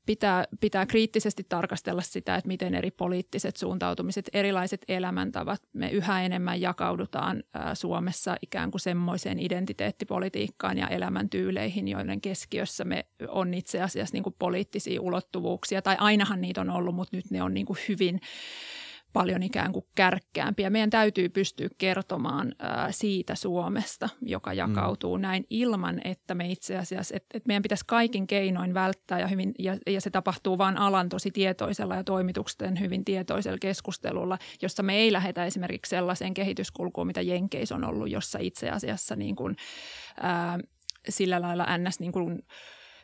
pitää, pitää kriittisesti tarkastella sitä, että miten eri poliittiset suuntautumiset, erilaiset elämäntavat, me yhä enemmän jakaudutaan Suomessa ikään kuin semmoiseen identiteettipolitiikkaan ja elämäntyyleihin, joiden keskiössä me on itse asiassa niin kuin poliittisia ulottuvuuksia, tai ainahan niitä on ollut, mutta nyt ne on niin kuin hyvin paljon ikään kuin kärkkäämpiä. Meidän täytyy pystyä kertomaan ää, siitä Suomesta, joka mm. jakautuu mm. näin ilman, että me itse asiassa, että, että meidän pitäisi kaikin keinoin välttää ja, hyvin, ja, ja se tapahtuu vain alan tosi tietoisella ja toimituksen hyvin tietoisella keskustelulla, jossa me ei lähetä esimerkiksi sellaiseen kehityskulkuun, mitä Jenkeis on ollut, jossa itse asiassa niin kuin, ää, sillä lailla ns. Niin kuin,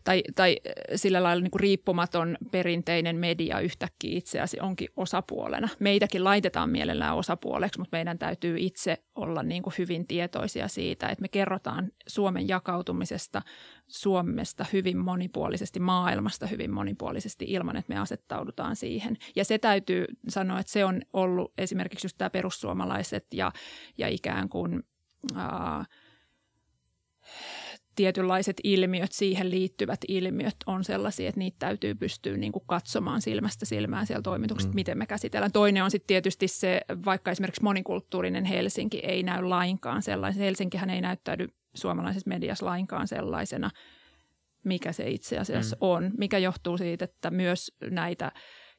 tai, tai äh, sillä lailla niin kuin riippumaton perinteinen media yhtäkkiä itse asiassa onkin osapuolena. Meitäkin laitetaan mielellään osapuoleksi, mutta meidän täytyy itse olla niin kuin hyvin tietoisia siitä, että me kerrotaan Suomen jakautumisesta Suomesta hyvin monipuolisesti, maailmasta hyvin monipuolisesti ilman, että me asettaudutaan siihen. Ja se täytyy sanoa, että se on ollut esimerkiksi just tämä perussuomalaiset ja, ja ikään kuin... Ää, tietynlaiset ilmiöt, siihen liittyvät ilmiöt on sellaisia, että niitä täytyy pystyä niin kuin katsomaan silmästä silmään siellä toimituksesta, mm. miten me käsitellään. Toinen on sitten tietysti se, vaikka esimerkiksi monikulttuurinen Helsinki ei näy lainkaan sellaisen. Helsinkihän ei näyttäydy suomalaisessa mediassa lainkaan sellaisena, mikä se itse asiassa mm. on, mikä johtuu siitä, että myös näitä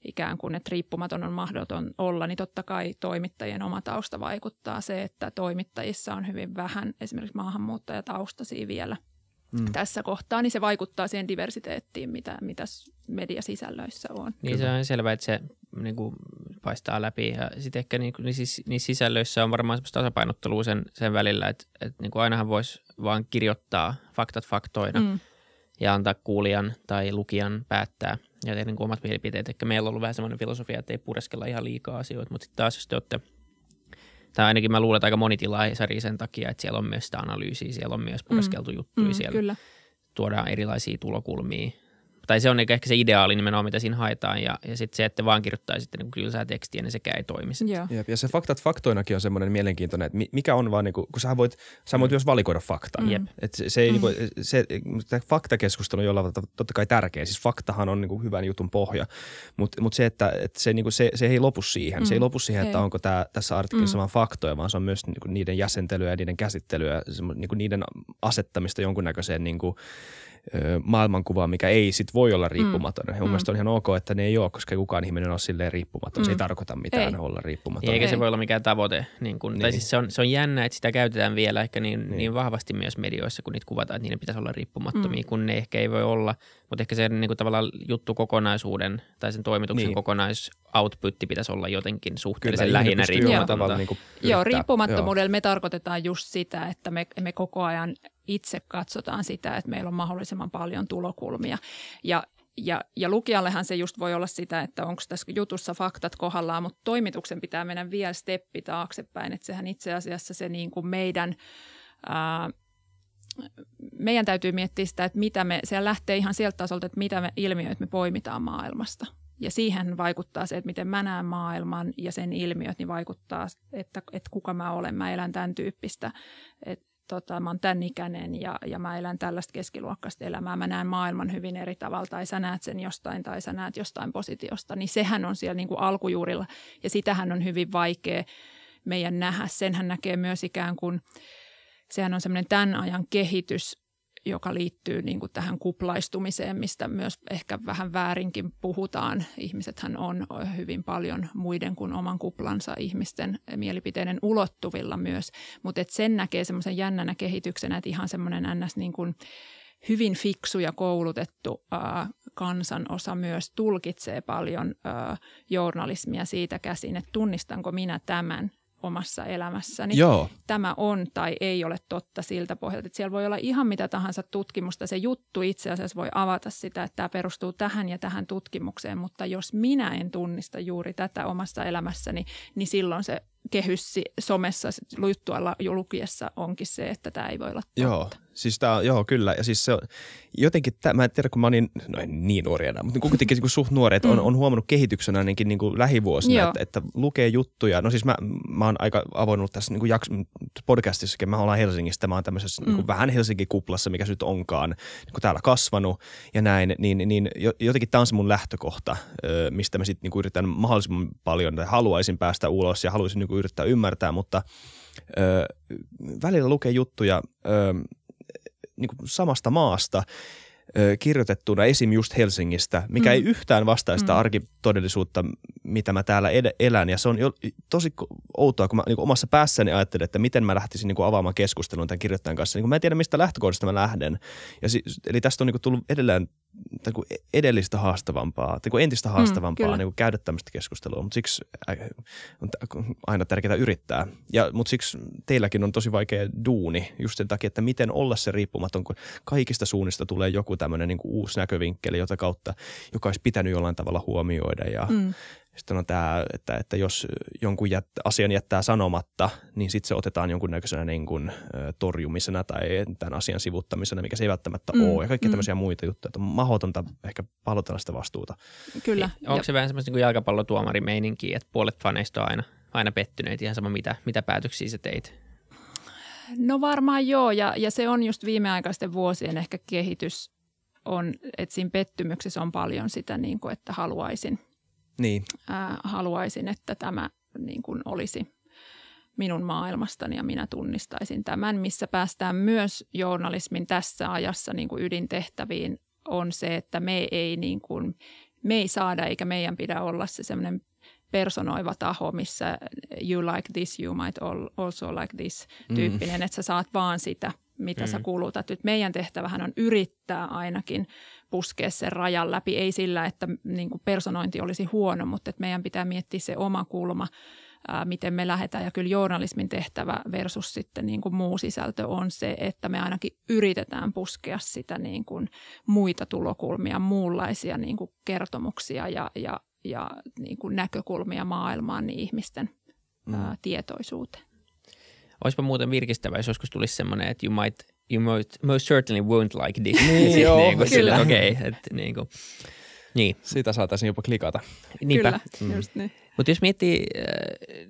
ikään kuin, että riippumaton on mahdoton olla, niin totta kai toimittajien oma tausta vaikuttaa. Se, että toimittajissa on hyvin vähän esimerkiksi maahanmuuttajataustaisia vielä – mm. tässä kohtaa, niin se vaikuttaa siihen diversiteettiin, mitä, mitä mediasisällöissä on. Niin Kyllä. se on selvää, että se niin kuin, paistaa läpi. Ja sitten ehkä niin, niin siis, niissä sisällöissä on varmaan semmoista tasapainottelua sen, sen välillä, että, että niin kuin ainahan voisi vaan kirjoittaa faktat faktoina mm. Ja antaa kuulijan tai lukijan päättää ja tehdä niin omat mielipiteet. Ehkä meillä on ollut vähän semmoinen filosofia, että ei pureskella ihan liikaa asioita, mutta sitten taas jos te olette – tai ainakin mä luulen, että aika moni tilaa sen takia, että siellä on myös sitä analyysiä, siellä on myös pureskeltu mm. juttuja, mm, siellä kyllä. tuodaan erilaisia tulokulmia tai se on ehkä se ideaali nimenomaan, mitä siinä haetaan. Ja, ja sitten se, että vaan kirjoittaisitte niin tylsää tekstiä, niin sekään ei toimi. Jep, ja se faktat faktoinakin on semmoinen mielenkiintoinen, että mikä on vaan, niin kuin, kun sä voit, sä voit mm. myös valikoida faktaa. Mm. Et se, se, ei, mm. niin kuin, se, se faktakeskustelu on jollain totta kai tärkeä. Siis faktahan on niin kuin hyvän jutun pohja, mutta mut se, että, että se, niin kuin, se, se ei lopu siihen. Mm. Se ei mm. lopu siihen, että ei. onko tää, tässä artikkelissa mm. vaan faktoja, vaan se on myös niin kuin, niiden jäsentelyä ja niiden käsittelyä, niin kuin, niiden asettamista jonkunnäköiseen niin kuin, maailmankuvaa, mikä ei sit voi olla riippumaton. Mm. Mun mm. mielestä on ihan ok, että ne ei ole, koska kukaan ihminen on silleen riippumaton. Mm. Se ei mm. tarkoita mitään ei. olla riippumaton. Eikä ei. se voi olla mikään tavoite. Niin kun, niin. Tai siis se on, se on jännä, että sitä käytetään vielä ehkä niin, niin. niin vahvasti myös medioissa, kun niitä kuvataan, että niiden pitäisi olla riippumattomia, mm. kun ne ehkä ei voi olla. Mutta ehkä se niin kuin tavallaan juttu kokonaisuuden tai sen toimituksen niin. kokonais outputti pitäisi olla jotenkin suhteellisen Kyllä, lähinnä riippumatonta. Niin Joo, riippumattomuudella me tarkoitetaan just sitä, että me, me koko ajan itse katsotaan sitä, että meillä on mahdollisimman paljon tulokulmia. Ja ja, ja lukijallehan se just voi olla sitä, että onko tässä jutussa faktat kohdallaan, mutta toimituksen pitää mennä vielä steppi taaksepäin, että sehän itse asiassa se niin kuin meidän, ää, meidän täytyy miettiä sitä, että mitä me, siellä lähtee ihan sieltä tasolta, että mitä me ilmiöitä me poimitaan maailmasta – ja siihen vaikuttaa se, että miten mä näen maailman ja sen ilmiöt, niin vaikuttaa, että, että kuka mä olen. Mä elän tämän tyyppistä, että tota, mä oon tämän ikäinen ja, ja mä elän tällaista keskiluokkaista elämää. Mä näen maailman hyvin eri tavalla tai sä näet sen jostain tai sä näet jostain positiosta. Niin sehän on siellä niin kuin alkujuurilla ja sitähän on hyvin vaikea meidän nähdä. Senhän näkee myös ikään kuin, sehän on semmoinen tämän ajan kehitys, joka liittyy niin kuin tähän kuplaistumiseen, mistä myös ehkä vähän väärinkin puhutaan. Ihmisethän on hyvin paljon muiden kuin oman kuplansa ihmisten mielipiteiden ulottuvilla myös, mutta et sen näkee semmoisen jännänä kehityksenä, että ihan semmoinen ns. Niin kuin hyvin fiksu ja koulutettu ää, kansanosa myös tulkitsee paljon ää, journalismia siitä käsin, että tunnistanko minä tämän omassa elämässäni. Joo. Tämä on tai ei ole totta siltä pohjalta. Että siellä voi olla ihan mitä tahansa tutkimusta. Se juttu itse asiassa voi avata sitä, että tämä perustuu tähän ja tähän tutkimukseen. Mutta jos minä en tunnista juuri tätä omassa elämässäni, niin silloin se kehys somessa juttua lukiessa onkin se, että tämä ei voi olla totta. Joo, siis tää, joo kyllä. Ja siis se on, jotenkin, tää, mä en tiedä kun mä niin, no en niin nuori enää, mutta kuitenkin niin suht nuoret on, mm. on huomannut kehityksenä ainakin niin kuin lähivuosina, että, että, lukee juttuja. No siis mä, mä oon aika avoinut tässä niin kuin jaks, podcastissakin, mä ollaan Helsingistä, mä oon tämmöisessä mm. niin kuin vähän Helsinki-kuplassa, mikä nyt onkaan, niin kuin täällä kasvanut ja näin, niin, niin jotenkin tämä on se mun lähtökohta, mistä mä sitten niin yritän mahdollisimman paljon tai haluaisin päästä ulos ja haluaisin niin kuin yrittää ymmärtää, mutta ö, välillä lukee juttuja ö, niin kuin samasta maasta ö, kirjoitettuna esim. just Helsingistä, mikä mm. ei yhtään vastaa sitä mm. arkitodellisuutta, mitä mä täällä ed- elän. Ja se on jo tosi outoa, kun mä niin kuin omassa päässäni ajattelen, että miten mä lähtisin niin kuin avaamaan keskustelun tämän kirjoittajan kanssa. Niin kuin mä en tiedä, mistä lähtökohdasta mä lähden. Ja si- eli tästä on niin kuin tullut edelleen tai kuin edellistä haastavampaa, tai kuin entistä mm, haastavampaa mm, niin kuin käydä tämmöistä keskustelua, mutta siksi äh, on aina tärkeää yrittää. Ja, mutta siksi teilläkin on tosi vaikea duuni just sen takia, että miten olla se riippumaton, kun kaikista suunnista tulee joku tämmöinen niin kuin uusi näkövinkkeli, jota kautta, joka olisi pitänyt jollain tavalla huomioida ja mm. Sitten on tämä, että, että jos jonkun jät, asian jättää sanomatta, niin sitten se otetaan jonkunnäköisenä niin kuin, torjumisena tai tämän asian sivuttamisena, mikä se ei välttämättä mm, ole. Ja kaikki mm. tämmöisiä muita juttuja. Että on mahdotonta ehkä palotella sitä vastuuta. Kyllä. Onko se vähän semmoista niin jalkapallotuomarimeininkiä, että puolet faneista on aina, aina pettyneet, ihan sama mitä, mitä päätöksiä sä teit? No varmaan joo, ja, ja se on just viimeaikaisten vuosien ehkä kehitys on, että siinä pettymyksessä on paljon sitä, niin kuin, että haluaisin – niin. ää, haluaisin, että tämä niin kuin olisi minun maailmastani ja minä tunnistaisin tämän, missä päästään myös journalismin tässä ajassa niin kuin ydintehtäviin on se, että me ei, niin kuin, me ei saada eikä meidän pidä olla se semmoinen personoiva taho, missä you like this, you might also like this tyyppinen, mm. että sä saat vaan sitä, mitä mm. sä kulutat. Nyt meidän tehtävähän on yrittää ainakin puskea sen rajan läpi, ei sillä, että niin kuin personointi olisi huono, mutta että meidän pitää miettiä se oma kulma, ää, miten me lähdetään. Ja kyllä journalismin tehtävä versus sitten niin kuin muu sisältö on se, että me ainakin yritetään puskea sitä niin kuin muita tulokulmia, muunlaisia niin kuin kertomuksia ja, ja, ja niin kuin näkökulmia maailmaan niin ihmisten ää, mm. tietoisuuteen. Olisipa muuten virkistävä, jos joskus tulisi semmoinen, että you might you most, most certainly won't like this. Niin, joo, niin kuin, kyllä. Okei, okay, että niin kuin, niin. Sitä saataisiin jopa klikata. Niinpä. Kyllä, mm. just niin. Mutta jos miettii, äh,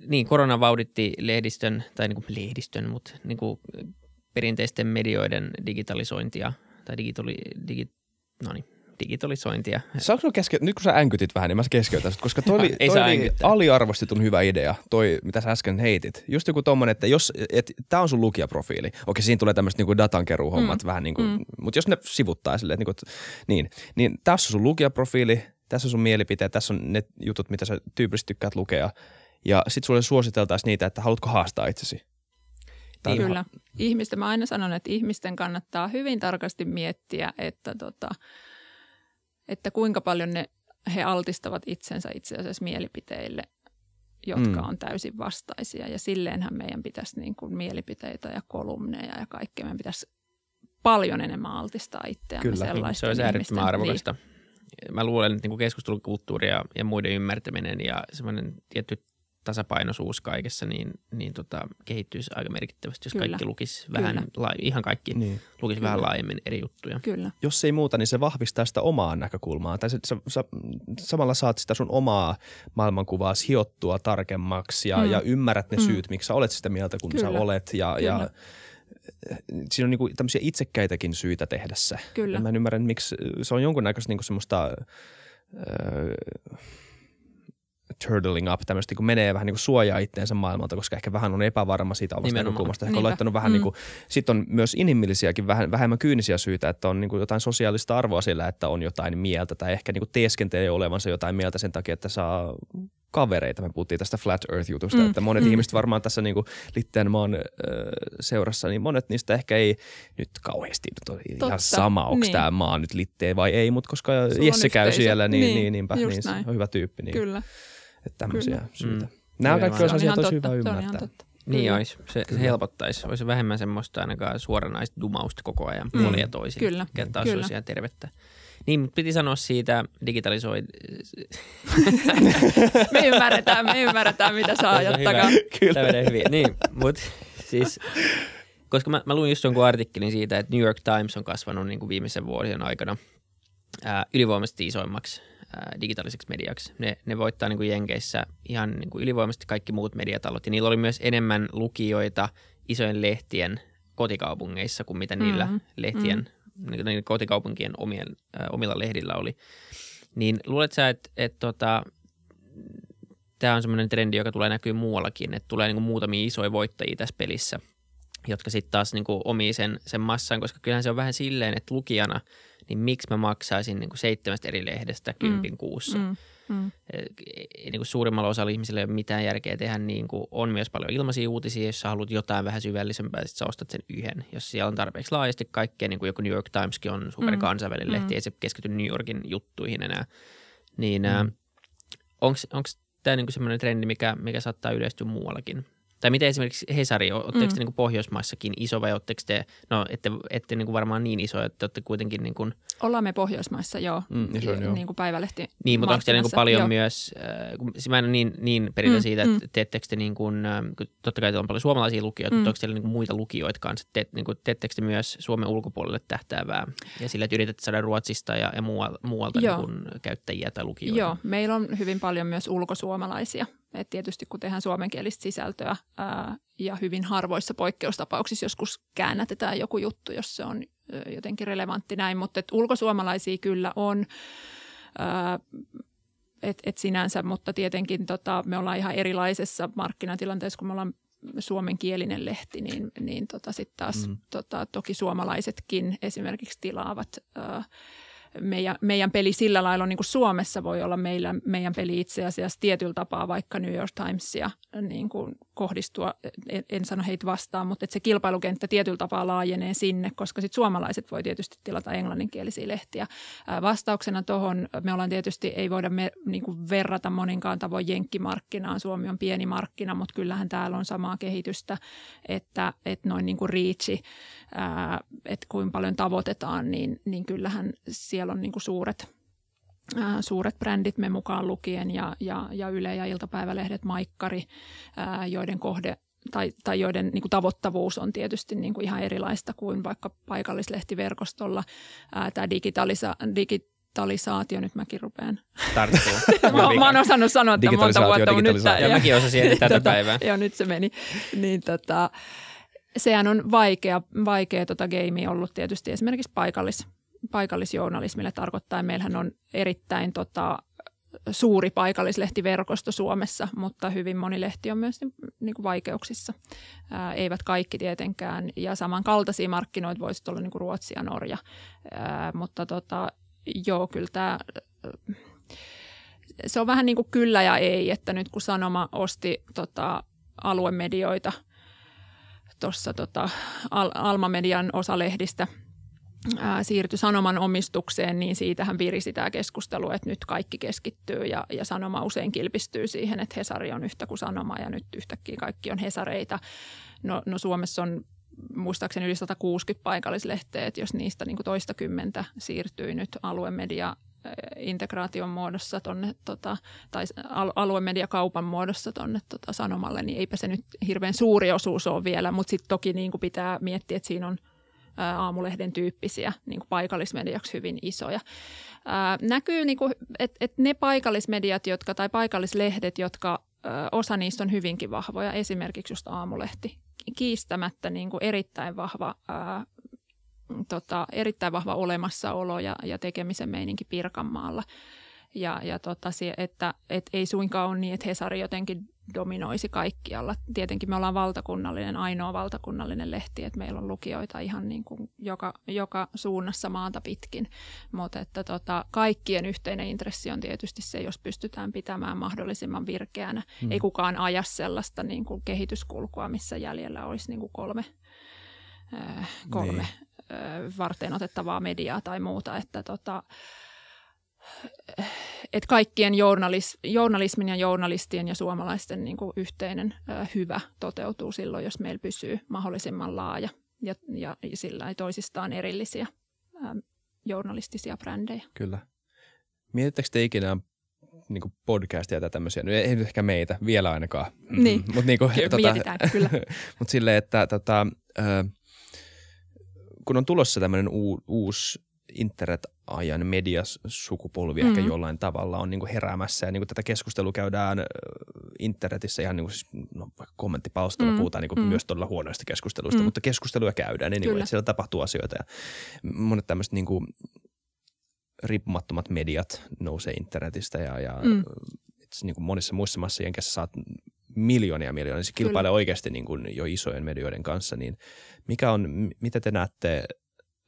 niin korona vauhditti lehdistön, tai niin kuin lehdistön, mutta niin kuin perinteisten medioiden digitalisointia, tai digitali, digi, no niin, digitalisointia. Saanko keske... Nyt kun sä änkytit vähän, niin mä keskeytän koska toi oli, toi oli aliarvostetun hyvä idea, toi mitä sä äsken heitit. Just joku tommonen, että jos, et, tää on sun lukijaprofiili. Okei, siinä tulee tämmöistä niinku datankeruuhommat mm. vähän niinku, mm. mutta jos ne sivuttaa silleen, niinku, niin, niin tässä on sun lukijaprofiili, tässä on sun mielipiteet, tässä on ne jutut, mitä sä tyypillisesti tykkäät lukea. Ja sit sulle suositeltaisiin niitä, että haluatko haastaa itsesi. Niin, kyllä. Ihmisten, mä aina sanon, että ihmisten kannattaa hyvin tarkasti miettiä, että tota, että kuinka paljon ne, he altistavat itsensä itse asiassa mielipiteille, jotka mm. on täysin vastaisia. Ja silleenhän meidän pitäisi niin kuin mielipiteitä ja kolumneja ja kaikkea, meidän pitäisi paljon enemmän altistaa itseämme Kyllä, sellaisten se olisi äärettömän arvokasta. Niin. Mä luulen, että niin keskustelukulttuuri ja, ja muiden ymmärtäminen ja semmoinen tietty tasapainoisuus kaikessa, niin, niin tota, kehittyisi aika merkittävästi, jos Kyllä. kaikki lukisi vähän, la, ihan kaikki niin. lukisi Kyllä. vähän laajemmin eri juttuja. Kyllä. Jos ei muuta, niin se vahvistaa sitä omaa näkökulmaa. Tai se, se, se, samalla saat sitä sun omaa maailmankuvaa hiottua tarkemmaksi ja, mm. ja ymmärrät ne mm. syyt, miksi sä olet sitä mieltä, kun Kyllä. sä olet. Ja, Kyllä. ja siinä on niinku tämmöisiä itsekkäitäkin syitä tehdä se. Kyllä. Ja mä en ymmärrä, miksi se on jonkunnäköistä niinku semmoista... Öö, turtling up, tämmöistä kun menee vähän niin kuin suojaa itteensä maailmalta, koska ehkä vähän on epävarma siitä omasta Nimenomaan. näkökulmasta. Ehkä on laittanut vähän mm. niin kuin, sitten on myös inhimillisiäkin, vähän, vähemmän kyynisiä syitä, että on niin kuin jotain sosiaalista arvoa sillä, että on jotain mieltä tai ehkä niin kuin teeskentelee olevansa jotain mieltä sen takia, että saa kavereita. Me puhuttiin tästä Flat Earth-jutusta, mm, että monet mm. ihmiset varmaan tässä niin kuin Litteen maan äh, seurassa, niin monet niistä ehkä ei nyt kauheasti nyt on ihan sama, onko niin. tämä maa nyt Litteen vai ei, mutta koska Sulla Jesse käy siellä, niin, niin, niin niinpä, niin, se on hyvä tyyppi. Niin. Kyllä. Että tämmöisiä Kyllä. syitä. Mm. Nämä on kaikki olisi asiat, tosi totta, hyvä se on ihan ymmärtää. totta. Niin Kyllä. olisi. Se, se helpottaisi. Olisi vähemmän semmoista ainakaan suoranaista dumausta koko ajan Mm. puolin ja toisin. Kyllä, taas kyllä. olisi ihan tervettä. Niin, mutta piti sanoa siitä digitalisoi... Me ymmärretään, me ymmärretään, mitä sä ajat Hyvä. takaa. Tämä menee hyvin. Niin, mutta siis... Koska mä, mä luin just jonkun artikkelin siitä, että New York Times on kasvanut niin kuin viimeisen vuosien aikana ää, ylivoimaisesti isoimmaksi digitaaliseksi mediaksi. Ne, ne voittaa niin kuin Jenkeissä ihan niin kuin ylivoimaisesti kaikki muut mediatalot. Ja niillä oli myös enemmän lukijoita isojen lehtien kotikaupungeissa kuin mitä niillä Mhm. lehtien, mm. niin, kotikaupunkien omien, ää, omilla lehdillä oli. Niin luulet sä, että et, tota, tämä on semmoinen trendi, joka tulee näkyy muuallakin, että tulee niinku muutamia isoja voittajia tässä pelissä, jotka sitten taas niinku omii sen, sen massan, koska kyllähän se on vähän silleen, että lukijana, niin miksi mä maksaisin niinku seitsemästä eri lehdestä kympin kuussa. Mm, mm. Ei niinku suurimmalla osalla ihmisillä ei ole mitään järkeä tehdä niin kuin on myös paljon ilmaisia uutisia, jos sä haluat jotain vähän syvällisempää, sit sä ostat sen yhden. Jos siellä on tarpeeksi laajasti kaikkea, niin kuin joku New York Timeskin on super kansainvälinen Mm. lehti, ei se keskity New Yorkin juttuihin enää. Niin mm. onko tämä niinku semmoinen trendi, mikä, mikä saattaa yleistyä muuallakin? Tai miten esimerkiksi Hesari, oletteko te Mm. niinku Pohjoismaissakin iso vai oletteko te, no ette, ette niinku varmaan niin iso, että olette kuitenkin niin kuin, Ollaan me Pohjoismaissa, joo. Mm, niin se on, joo. niin kuin päivälehti. niin, mutta onko siellä niinku markkinassa, paljon joo. myös, äh, kun mä en ole niin, niin perillä Mm, siitä, että mm. teettekö te niin kuin, äh, kun totta kai teillä on paljon suomalaisia lukijoita, Mm. mutta onko siellä niin kuin muita lukijoita kanssa, Teet, niin kuin, teettekö te myös Suomen ulkopuolelle tähtäävää ja sillä, että yritätte saada Ruotsista ja, ja muualta, muualta niin kuin käyttäjiä tai lukijoita? Joo, meillä on hyvin paljon myös ulkosuomalaisia. Et tietysti kun tehdään suomenkielistä sisältöä ää, ja hyvin harvoissa poikkeustapauksissa joskus käännätetään joku juttu, jos se on ö, jotenkin relevantti näin, mutta et ulkosuomalaisia kyllä on. Ää, et, et sinänsä, mutta tietenkin tota, me ollaan ihan erilaisessa markkinatilanteessa, kun me ollaan suomenkielinen lehti, niin, niin tota sitten taas mm. tota, toki suomalaisetkin esimerkiksi tilaavat ää, meidän, meidän peli sillä lailla, niin kuin Suomessa voi olla meillä, meidän peli itse asiassa tietyllä tapaa vaikka New York Timesia niin kuin kohdistua, en, en sano heitä vastaan, mutta että se kilpailukenttä tietyllä tapaa laajenee sinne, koska sitten suomalaiset voi tietysti tilata englanninkielisiä lehtiä. Vastauksena tuohon me ollaan tietysti, ei voida me, niin kuin verrata moninkaan tavoin jenkkimarkkinaan, Suomi on pieni markkina, mutta kyllähän täällä on samaa kehitystä, että, että noin niin kuin reachi, että kuinka paljon tavoitetaan, niin, niin kyllähän siellä on niin kuin suuret, ää, suuret brändit me mukaan lukien ja, ja, ja Yle ja iltapäivälehdet, Maikkari, ää, joiden kohde tai, tai joiden niin kuin tavoittavuus on tietysti niin kuin ihan erilaista kuin vaikka paikallislehtiverkostolla. Ää, Tämä digitalisa, digitalisaatio, nyt mäkin rupean. Tarttuu. Mä, mä oon osannut sanoa tämän monta vuotta, mutta nyt. Ja tää- mäkin osasin ennen tätä tota, päivää. Joo, nyt se meni. Niin tota, sehän on vaikea, vaikea tota gamea ollut tietysti esimerkiksi paikallis, paikallisjournalismille tarkoittaa. Meillähän on erittäin tota, suuri paikallislehtiverkosto Suomessa, mutta hyvin moni lehti on myös niin kuin vaikeuksissa. Ää, eivät kaikki tietenkään. Ja samankaltaisia markkinoita voisi olla niin kuin Ruotsi ja Norja. Ää, mutta tota, joo, kyllä tämä se on vähän niin kuin kyllä ja ei, että nyt kun Sanoma osti tota, aluemedioita tuossa tota, Al- Alma-median osalehdistä siirtyi Sanoman omistukseen, niin siitähän virisi tämä keskustelu, että nyt kaikki keskittyy ja, ja Sanoma usein kilpistyy siihen, että Hesari on yhtä kuin Sanoma ja nyt yhtäkkiä kaikki on Hesareita. No, no Suomessa on muistaakseni yli 160 paikallislehteä, että jos niistä niin toista kymmentä siirtyy nyt aluemedia integraation muodossa tonne, tota, tai al- aluemediakaupan muodossa tuonne tota, Sanomalle, niin eipä se nyt hirveän suuri osuus ole vielä, mutta sitten toki niin kuin pitää miettiä, että siinä on aamulehden tyyppisiä niin kuin paikallismediaksi hyvin isoja. Ää, näkyy, niin että et ne paikallismediat jotka, tai paikallislehdet, jotka ää, osa niistä on hyvinkin vahvoja, esimerkiksi just aamulehti, kiistämättä niin kuin erittäin vahva ää, tota, erittäin vahva olemassaolo ja, ja tekemisen meininki Pirkanmaalla. Ja, ja tota, että et ei suinkaan ole niin, että Hesari jotenkin dominoisi kaikkialla. Tietenkin me ollaan valtakunnallinen, ainoa valtakunnallinen lehti, että meillä on lukijoita ihan niin kuin joka, joka suunnassa maata pitkin. Mutta että tota, kaikkien yhteinen intressi on tietysti se, jos pystytään pitämään mahdollisimman virkeänä. Mm. Ei kukaan aja sellaista niin kuin kehityskulkua, missä jäljellä olisi niin kuin kolme, äh, kolme Niin. Varten otettavaa mediaa tai muuta, että tota, että kaikkien journalis, journalismin ja journalistien ja suomalaisten niin kuin yhteinen ö, hyvä toteutuu silloin, jos meillä pysyy mahdollisimman laaja ja, ja sillä ei toisistaan erillisiä ö, journalistisia brändejä. Kyllä. Mietittekö te ikinä niin podcastia tai tämmöisiä, no ei nyt ehkä meitä vielä ainakaan, Niin. mutta niin kuin, Kyllä, mietitään, kyllä. mut silleen, että tota, ö, kun on tulossa tämmöinen uu, uusi internet-ajan mediasukupolvi mm. ehkä jollain tavalla on niin kuin heräämässä ja niin kuin tätä keskustelua käydään internetissä ihan niin kuin siis, no, kommenttipalstalla mm. Mm, puhutaan niin kuin mm. myös todella huonoista keskusteluista, Mm. mutta keskusteluja käydään niin, Kyllä. että siellä tapahtuu asioita ja monet tämmöiset niin kuin riippumattomat mediat nousee internetistä ja, ja mm. Mm. niin kuin monissa muissa maissa jenkeissä saat miljoonia miljoonia, se kilpailee oikeasti niin kuin jo isojen medioiden kanssa, niin mikä on, mitä te näette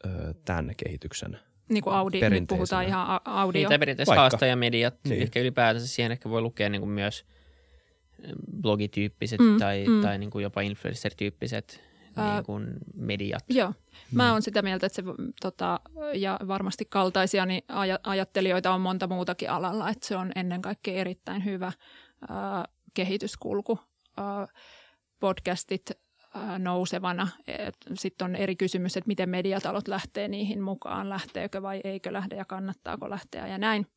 ö, tämän kehityksen? Niin kuin Audi, nyt puhutaan ihan audio. Niitä periaatteessa Vaikka. haastajamediat, Niin. niin. ehkä ylipäätänsä siihen ehkä voi lukea niin kuin myös blogityyppiset Mm, mm, tai, mm. mm. tai niin kuin jopa influencer-tyyppiset Ää, niin kuin mediat. Joo. Mä oon sitä mieltä, että se tota, ja varmasti kaltaisia niin aj- ajattelijoita on monta muutakin alalla, että se on ennen kaikkea erittäin hyvä ää, kehityskulku. Ää, podcastit ää, nousevana. Sitten on eri kysymys, että miten mediatalot lähtee niihin mukaan, lähteekö vai eikö lähde ja kannattaako lähteä ja näin.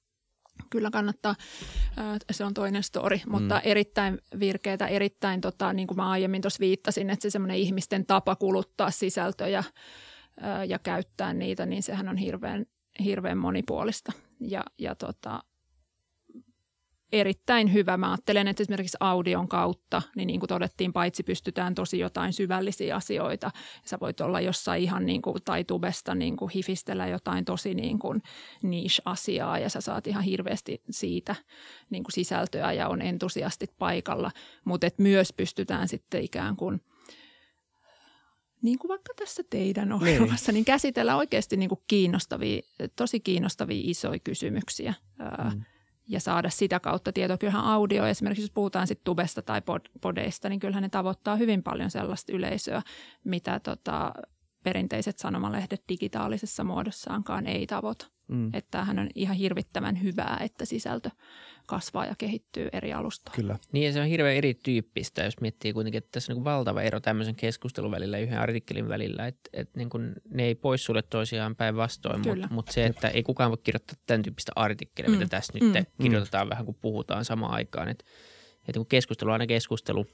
Kyllä kannattaa, Ää, se on toinen story, mutta Mm. erittäin virkeätä, erittäin, tota, niin kuin mä aiemmin tuossa viittasin, että se semmoinen ihmisten tapa kuluttaa sisältöjä ja käyttää niitä, niin sehän on hirveän, hirveän monipuolista. Ja, ja tota, erittäin hyvä. Mä ajattelen, että esimerkiksi audion kautta, niin niin kuin todettiin, paitsi pystytään tosi jotain syvällisiä asioita. Sä voit olla jossain ihan niin kuin, tai tubesta niin kuin hifistellä jotain tosi niin kuin niche-asiaa ja sä saat ihan hirveästi siitä niin kuin sisältöä ja on entusiastit paikalla. Mutta myös pystytään sitten ikään kuin niin kuin vaikka tässä teidän ohjelmassa, niin, niin käsitellä oikeasti niin kuin kiinnostavia, tosi kiinnostavia isoja kysymyksiä. Mm ja saada sitä kautta tietoa. Kyllähän audio, esimerkiksi jos puhutaan sitten tubesta tai pod- podeista, niin kyllähän ne tavoittaa hyvin paljon sellaista yleisöä, mitä tota, perinteiset sanomalehdet digitaalisessa muodossaankaan ei tavoita. Mm. Että tämähän on ihan hirvittävän hyvää, että sisältö kasvaa ja kehittyy eri alustoilla. Kyllä. Niin ja se on hirveän erityyppistä, jos miettii kuitenkin, että tässä on niin valtava ero tämmöisen keskustelun välillä ja yhden artikkelin välillä, että, että niin kuin ne ei poissulje toisiaan päinvastoin, mutta, mutta se, että ei kukaan voi kirjoittaa tämän tyyppistä artikkelia, Mm. mitä tässä nyt Mm. kirjoitetaan vähän, kun puhutaan samaan aikaan, että, että kun keskustelu on aina keskustelu,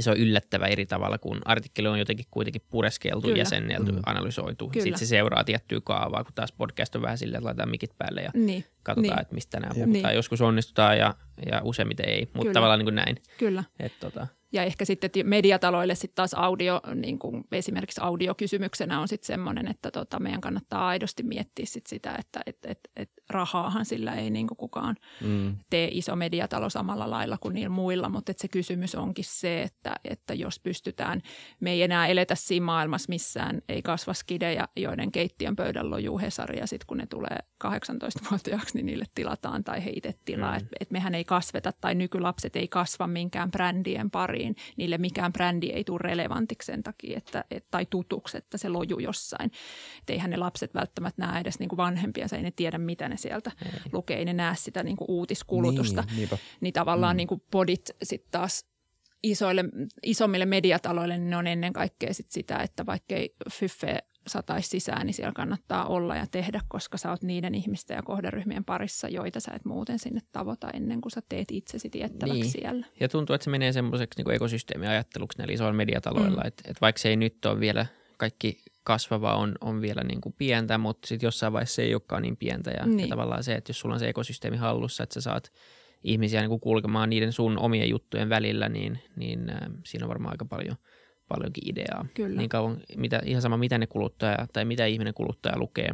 se on yllättävä eri tavalla, kun artikkeli on jotenkin kuitenkin pureskeltu, Kyllä. jäsennelty, Mm. analysoitu. Kyllä. Sitten se seuraa tiettyä kaavaa, kun taas podcast on vähän silleen, että laitetaan mikit päälle ja Niin, katsotaan, Niin. että mistä Jep. puhutaan. Niin. Joskus onnistutaan ja, ja useimmiten ei, mutta Kyllä. tavallaan niin kuin näin. kyllä. Että tota, Ja ehkä sitten mediataloille sitten taas audio, niin kuin esimerkiksi audiokysymyksenä on sitten semmoinen, että tota, meidän kannattaa aidosti miettiä sit sitä, että et, et, et rahaahan sillä ei niin kuin kukaan Mm. tee iso mediatalo samalla lailla kuin niillä muilla, mutta se kysymys onkin se, että, että jos pystytään, me ei enää eletä siinä maailmassa missään, ei kasva skidejä, joiden keittiön pöydällä lojuu Hesari ja sitten kun ne tulee 18-vuotiaaksi, niin niille tilataan tai he itse tilaa. Mm. Että et mehän ei kasveta tai nykylapset ei kasva minkään brändien pariin, niille mikään brändi ei tule relevantiksi sen takia, että, et, tai tutuksi, että se lojuu jossain. Et eihän ne lapset välttämättä näe edes niinku vanhempiansa, ei ne tiedä mitä ne sieltä ei. lukee, ei ne näe sitä niinku uutiskulutusta. Niin, niinpä. Niin tavallaan mm. niin kuin podit sitten taas isoille, isommille mediataloille, niin ne on ennen kaikkea sit sitä, että vaikkei fyffe sataisi sisään, niin siellä kannattaa olla ja tehdä, koska sä oot niiden ihmisten ja kohderyhmien parissa, joita sä et muuten sinne tavoita ennen kuin sä teet itsesi tiettäväksi Niin. siellä. ja tuntuu, että se menee semmoiseksi niin ekosysteemiajatteluksi näillä isoilla mediataloilla, Mm. että, että vaikka se ei nyt ole vielä kaikki kasvava on, on vielä niin kuin pientä, mutta sitten jossain vaiheessa se ei olekaan niin pientä. Ja, Niin. ja tavallaan se, että jos sulla on se ekosysteemi hallussa, että sä saat ihmisiä niin kuin kulkemaan niiden sun omien juttujen välillä, niin, niin äh, siinä on varmaan aika paljon, paljonkin ideaa. Kyllä. Niin kauan, mitä, ihan sama mitä ne kuluttaja tai mitä ihminen kuluttaja lukee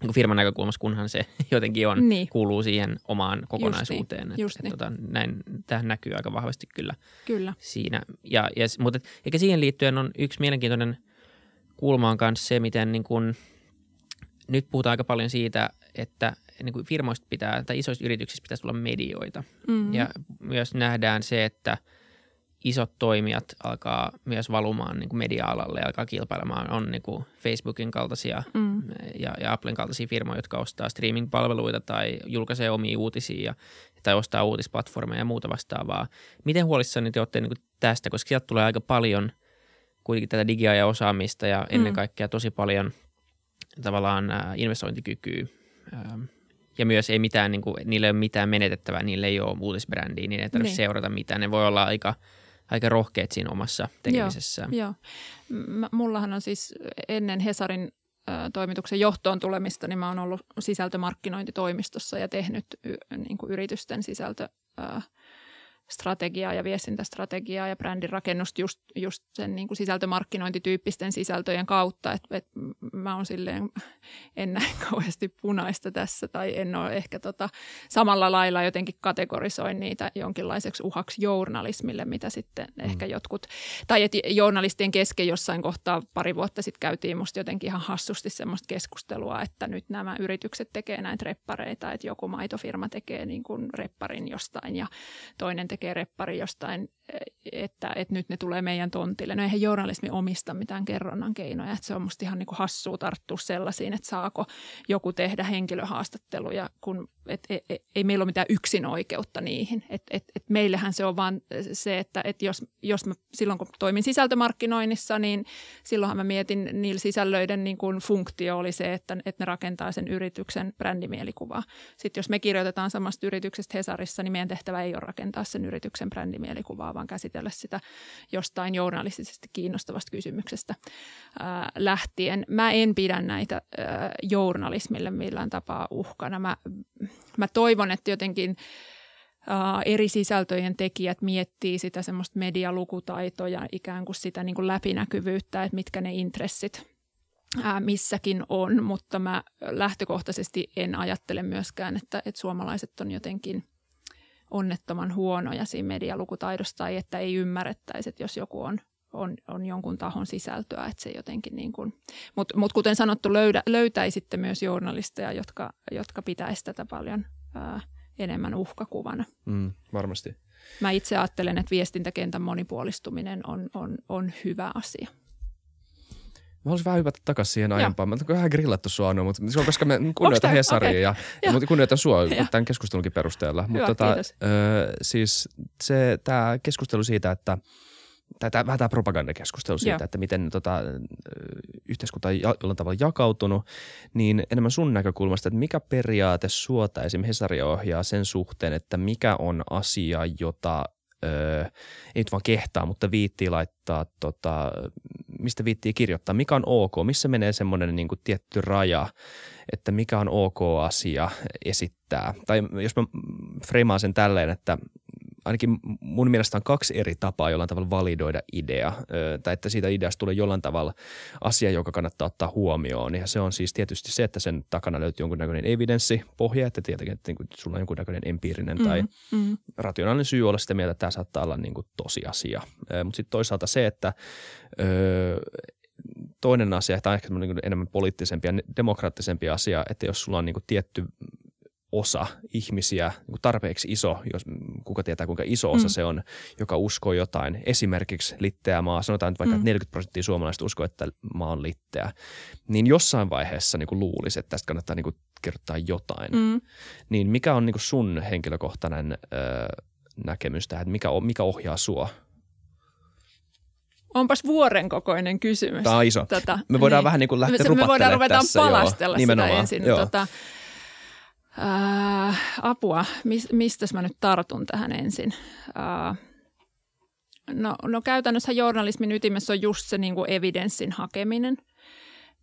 niin kuin firman näkökulmasta, kunhan se jotenkin on, Niin. kuuluu siihen omaan kokonaisuuteen. Just et niin. tota, näin, tähän näkyy aika vahvasti kyllä Kyllä. siinä. Ja, ja, mutta eikä siihen liittyen on yksi mielenkiintoinen kulma on kanssa se, miten niin kun, nyt puhutaan aika paljon siitä, että niin kuin firmoista pitää, tai isoista yrityksistä pitäisi tulla medioita. Mm. Ja myös nähdään se, että isot toimijat alkaa myös valumaan niin kuin media-alalle ja alkaa kilpailemaan. On niin kuin Facebookin kaltaisia mm. ja, ja Applen kaltaisia firmoja, jotka ostaa streaming-palveluita tai julkaisee omia uutisia ja, tai ostaa uutisplatformeja ja muuta vastaavaa. Miten huolissaan te olette niin kuin tästä, koska sieltä tulee aika paljon kuitenkin tätä digia ja osaamista ja ennen mm. kaikkea tosi paljon tavallaan investointikykyä ja myös ei mitään, niin kuin, niillä ei ole mitään menetettävää, niillä ei ole uutisbrändiä, niin ei tarvitse niin. seurata mitään. Ne voi olla aika, aika rohkeat siinä omassa tekemisessä. Joo, joo. mullahan on siis ennen Hesarin toimituksen johtoon tulemista, niin mä oon ollut sisältömarkkinointitoimistossa ja tehnyt niin kuin yritysten sisältö strategiaa ja viestintästrategiaa ja brändin rakennusta just, just sen niin kuin sisältömarkkinointityyppisten sisältöjen kautta. Että et mä oon silleen, en näe kauheasti punaista tässä tai en ole ehkä tota, samalla lailla jotenkin kategorisoin niitä jonkinlaiseksi uhaksi journalismille, mitä sitten mm. ehkä jotkut, tai että journalistien kesken jossain kohtaa pari vuotta sitten käytiin musta jotenkin ihan hassusti semmoista keskustelua, että nyt nämä yritykset tekee näitä reppareita, että joku maitofirma tekee niin kuin repparin jostain ja toinen tekee reppari jostain, että, että nyt ne tulee meidän tontille. No eihän journalismi omista mitään kerronnan keinoja, että se on musta ihan niin kuin hassua tarttua sellaisiin, että saako joku tehdä henkilöhaastatteluja, kun et, et, et, ei meillä ole mitään yksin oikeutta niihin. Et, et, et meillähän se on vaan se, että et jos, jos mä silloin kun toimin sisältömarkkinoinnissa, niin silloinhan mä mietin niillä sisällöiden niin kuin funktio oli se, että, että ne rakentaa sen yrityksen brändimielikuvaa. Sitten jos me kirjoitetaan samasta yrityksestä Hesarissa, niin meidän tehtävä ei ole rakentaa sen yrityksen brändimielikuvaa, vaan käsitellä sitä jostain journalistisesti kiinnostavasta kysymyksestä ää, lähtien. Mä en pidä näitä ää, journalismille millään tapaa uhkana. Mä, mä toivon, että jotenkin ää, eri sisältöjen tekijät miettii sitä semmoista medialukutaitoa ja ikään kuin sitä niin kuin läpinäkyvyyttä, että mitkä ne intressit missäkin on, mutta mä lähtökohtaisesti en ajattele myöskään, että, että suomalaiset on jotenkin – onnettoman huonoja siinä medialukutaidossa tai että ei ymmärrettäisi, että jos joku on, on, on jonkun tahon sisältöä, että se jotenkin niin kuin, mutta mut kuten sanottu, löydä, löytäisitte myös journalisteja, jotka, jotka pitäisi tätä paljon ää, enemmän uhkakuvana. Mm, varmasti. Mä itse ajattelen, että viestintäkentän monipuolistuminen on, on, on hyvä asia. Mä haluaisin vähän hypätä takaisin siihen aiempaan. Mä oon vähän grillattu sua Anu, mutta se on koska me kunnioitan Hesaria okay. ja, ja, kunnioitan sua ja. tämän keskustelunkin perusteella. Mutta tota, ö, siis se, tämä keskustelu siitä, että tai tämä, vähän tämä propagandakeskustelu siitä, Joo. että miten tota, yhteiskunta on jollain tavalla jakautunut, niin enemmän sun näkökulmasta, että mikä periaate suota esimerkiksi Hesaria ohjaa sen suhteen, että mikä on asia, jota öö, ei nyt vaan kehtaa, mutta viittii laittaa, tota, mistä viittii kirjoittaa, mikä on ok, missä menee semmoinen niin kuin tietty raja, että mikä on ok asia esittää. Tai jos mä freimaan sen tälleen, että ainakin mun mielestä on kaksi eri tapaa jollain tavalla validoida idea, tai että siitä ideasta tulee jollain tavalla asia, joka kannattaa ottaa huomioon. Ja se on siis tietysti se, että sen takana löytyy jonkunnäköinen evidenssipohja, että tietenkin että niin kuin sulla on jonkunnäköinen empiirinen tai mm, mm. rationaalinen syy olla sitä mieltä, että tämä saattaa olla niin kuin tosiasia. Mutta sitten toisaalta se, että toinen asia, tai ehkä enemmän poliittisempi ja demokraattisempi asia, että jos sulla on niin kuin tietty osa ihmisiä, niin tarpeeksi iso, jos kuka tietää kuinka iso osa mm. se on, joka uskoo jotain. Esimerkiksi litteä maa, sanotaan nyt vaikka, mm. että 40 prosenttia suomalaisista uskoo, että maa on litteä. Niin jossain vaiheessa niin luulisi, että tästä kannattaa niin kuin kertoa jotain. Mm. Niin mikä on niin kuin sun henkilökohtainen ö, näkemys tähän, että mikä, mikä ohjaa sua? Onpas vuoren kokoinen kysymys. Tämä on iso. Tota, me voidaan niin. vähän niin kuin lähteä Me voidaan ruveta palastella joo, sitä ensin. Joo. Tota, Äh, apua, Mis, mistä mä nyt tartun tähän ensin? Äh, no, no käytännössä journalismin ytimessä on just se niin kuin evidenssin hakeminen.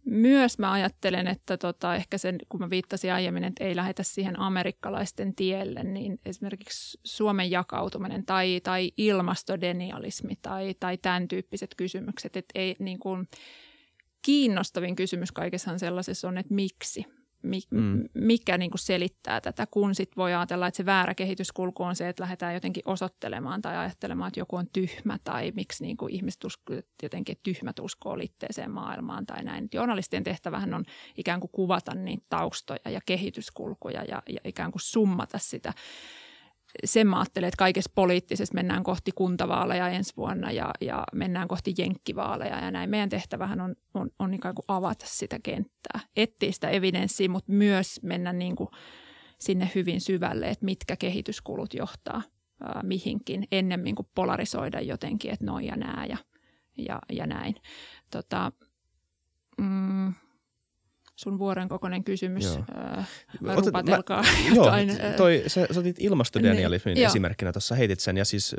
Myös mä ajattelen, että tota, ehkä sen, kun mä viittasin aiemmin, että ei lähetä siihen amerikkalaisten tielle, niin esimerkiksi Suomen jakautuminen tai, tai ilmastodenialismi tai, tai tämän tyyppiset kysymykset, että ei niin kuin, kiinnostavin kysymys kaikessa sellaisessa on, että miksi – mm. mikä niin kuin selittää tätä, kun sitten voi ajatella, että se väärä kehityskulku on se, että lähdetään jotenkin osoittelemaan tai ajattelemaan, että joku on tyhmä tai miksi niin kuin ihmiset usko, jotenkin tyhmät uskoo liitteeseen maailmaan tai näin. Journalistien tehtävähän on ikään kuin kuvata niitä taustoja ja kehityskulkuja ja, ja ikään kuin summata sitä sen mä ajattelen, että kaikessa poliittisessa mennään kohti kuntavaaleja ensi vuonna ja, ja mennään kohti jenkkivaaleja ja näin. Meidän tehtävähän on, on, on ikään kuin avata sitä kenttää, etsiä sitä evidenssiä, mutta myös mennä niin kuin sinne hyvin syvälle, että mitkä kehityskulut johtaa ää, mihinkin ennemmin kuin polarisoida jotenkin, että noin ja nää ja, ja, ja näin. Tota, mm, sun vuoren kokoinen kysymys. Joo. Äh, rupatelkaa mä, jotain. Joo, toi, sä, sä otit ilmastodenialismin niin, esimerkkinä tuossa heitit sen ja siis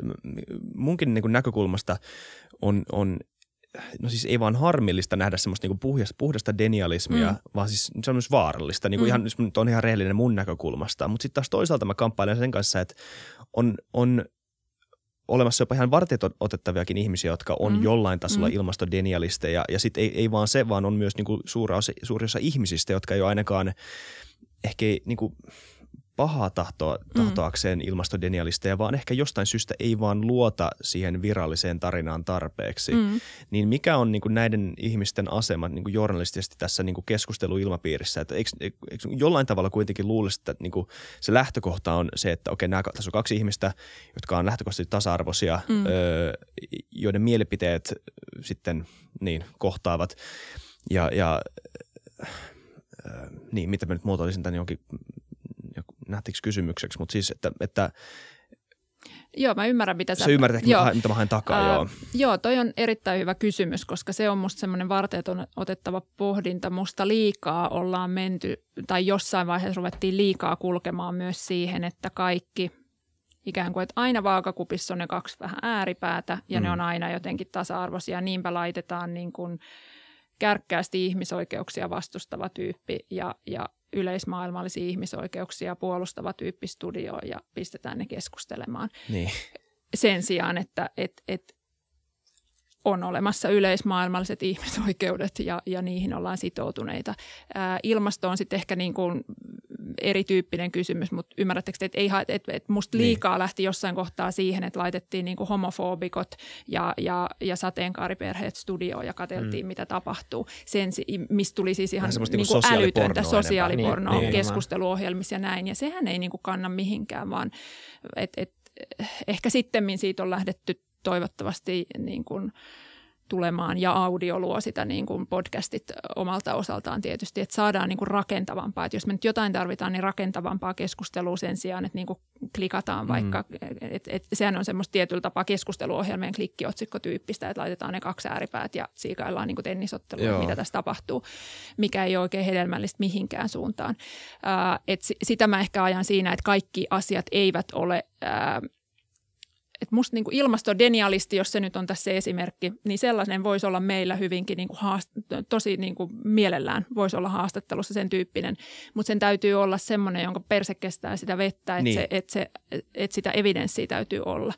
munkin niin näkökulmasta on, on no siis ei vaan harmillista nähdä semmoista niinku puhdasta, puhdasta denialismia, mm. vaan siis se on myös vaarallista. Niinku mm. ihan, on ihan rehellinen mun näkökulmasta. Mutta sitten taas toisaalta mä kamppailen sen kanssa, että on, on olemassa jopa ihan vartijat otettaviakin ihmisiä, jotka on mm. jollain tasolla mm. ilmastodenialisteja. Ja sitten ei, ei vaan se, vaan on myös niinku suuri, osa, suuri osa ihmisistä, jotka ei ole ainakaan ehkä niinku, pahaa tahtoa, mm. tahtoakseen mm. ilmastodenialisteja, vaan ehkä jostain syystä ei vaan luota siihen viralliseen tarinaan tarpeeksi. Mm. Niin mikä on niin kuin näiden ihmisten asema niin kuin journalistisesti tässä niin kuin keskusteluilmapiirissä? Että eikö, eikö jollain tavalla kuitenkin luulisi, että niin kuin se lähtökohta on se, että okei, nämä, tässä on kaksi ihmistä, jotka on lähtökohtaisesti tasa-arvoisia, mm. öö, joiden mielipiteet sitten niin kohtaavat. Ja, ja öö, niin, mitä mä nyt muotoilisin tämän jonkin nähtiksi kysymykseksi, mutta siis, että, että Joo, mä ymmärrän, mitä sä... Sä ymmärrät, ehkä, joo. mitä mä haen takaa, uh, joo. Joo, toi on erittäin hyvä kysymys, koska se on musta semmoinen varteeton otettava pohdinta. Musta liikaa ollaan menty, tai jossain vaiheessa ruvettiin liikaa kulkemaan myös siihen, että kaikki ikään kuin, että aina vaakakupissa on ne kaksi vähän ääripäätä, ja mm. ne on aina jotenkin tasa-arvoisia. Niinpä laitetaan niin kuin kärkkäästi ihmisoikeuksia vastustava tyyppi ja, ja yleismaailmallisia ihmisoikeuksia puolustava tyyppi studioon ja pistetään ne keskustelemaan. Niin. Sen sijaan, että et, et on olemassa yleismaailmalliset ihmisoikeudet ja, ja niihin ollaan sitoutuneita. Ää, ilmasto on sitten ehkä niin kuin erityyppinen kysymys, mutta ymmärrättekö, että, ei, että, että musta niin. liikaa niin. lähti jossain kohtaa siihen, että laitettiin niin kuin homofobikot ja, ja, ja sateenkaariperheet studioon ja katseltiin, mm. mitä tapahtuu. Sen, mistä tuli siis ihan niin kuin niin älytöntä sosiaalipornoa niin, keskusteluohjelmissa ja näin. Ja sehän ei niin kuin kanna mihinkään, vaan et, et, ehkä sitten siitä on lähdetty toivottavasti niin kuin – tulemaan ja audio luo sitä niin kuin podcastit omalta osaltaan tietysti, että saadaan niin kuin rakentavampaa. Että jos me nyt jotain tarvitaan, niin rakentavampaa keskustelua sen sijaan, että niin kuin klikataan mm. vaikka, mm. että et, sehän on semmoista tietyllä tapaa keskusteluohjelmien klikkiotsikkotyyppistä, että laitetaan ne kaksi ääripäät ja siikaillaan niin kuin tennisottelua, mitä tässä tapahtuu, mikä ei ole oikein hedelmällistä mihinkään suuntaan. Äh, et sitä mä ehkä ajan siinä, että kaikki asiat eivät ole äh, että musta niin ilmastodenialisti, jos se nyt on tässä esimerkki, niin sellainen voisi olla meillä hyvinkin niin kuin haast- tosi niin kuin mielellään voisi olla haastattelussa sen tyyppinen, mutta sen täytyy olla semmoinen, jonka perse kestää sitä vettä, että, niin. se, että, se, että sitä evidenssiä täytyy olla.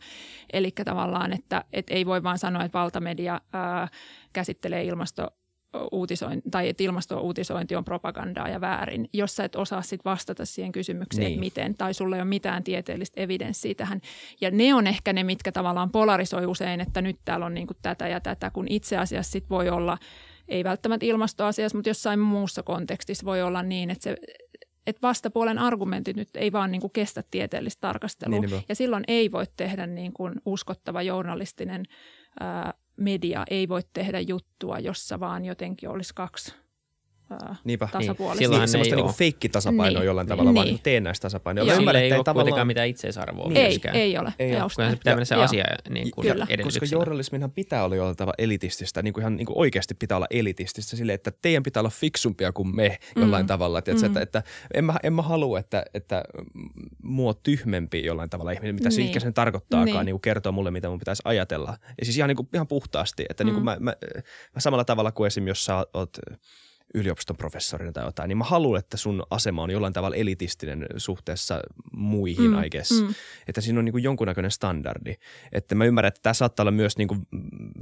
Eli tavallaan, että, että ei voi vaan sanoa, että valtamedia ää, käsittelee ilmasto uutisointi, tai että ilmastouutisointi on propagandaa ja väärin, jos sä et osaa sit vastata siihen kysymykseen, niin. että miten, tai sulla ei ole mitään tieteellistä evidenssiä tähän. Ja ne on ehkä ne, mitkä tavallaan polarisoi usein, että nyt täällä on niin kuin tätä ja tätä, kun itse asiassa sit voi olla, ei välttämättä ilmastoasiassa, mutta jossain muussa kontekstissa voi olla niin, että se että vastapuolen argumentit nyt ei vaan niin kuin kestä tieteellistä tarkastelua. Niin, niin ja silloin ei voi tehdä niin kuin uskottava journalistinen ää, media ei voi tehdä juttua, jossa vaan jotenkin olisi kaksi Niinpä. tasapuolista. Niin. Silloin semmoista niinku feikkitasapainoa niin. jollain tavalla, niin. vaan teen näistä tasapainoa. Joo. Sillä ei ole tavallaan... kuitenkaan mitään itseisarvoa ei, myöskään. Ei ole. Ei ole. se pitää mennä se asia niin kuin Kyllä. Koska journalisminhan pitää olla jollain tavalla elitististä, niin kuin ihan niin kuin oikeasti pitää olla elitististä sille, että teidän pitää olla fiksumpia kuin me jollain mm. tavalla. Että, mm. että, että en, mä, en mä halua, että, että mua tyhmempi jollain tavalla ihminen, mitä niin. se sen tarkoittaakaan, niin. niin kuin kertoo mulle, mitä mun pitäisi ajatella. Ja siis ihan, niin kuin, ihan puhtaasti, että mm. niin kuin mä, mä, mä, samalla tavalla kuin esim. jos sä oot yliopiston professorina tai jotain, niin mä haluan, että sun asema on jollain tavalla elitistinen suhteessa muihin, mm, I guess. Mm. Että siinä on niin kuin jonkunnäköinen standardi. Että mä ymmärrän, että tämä saattaa olla myös niin kuin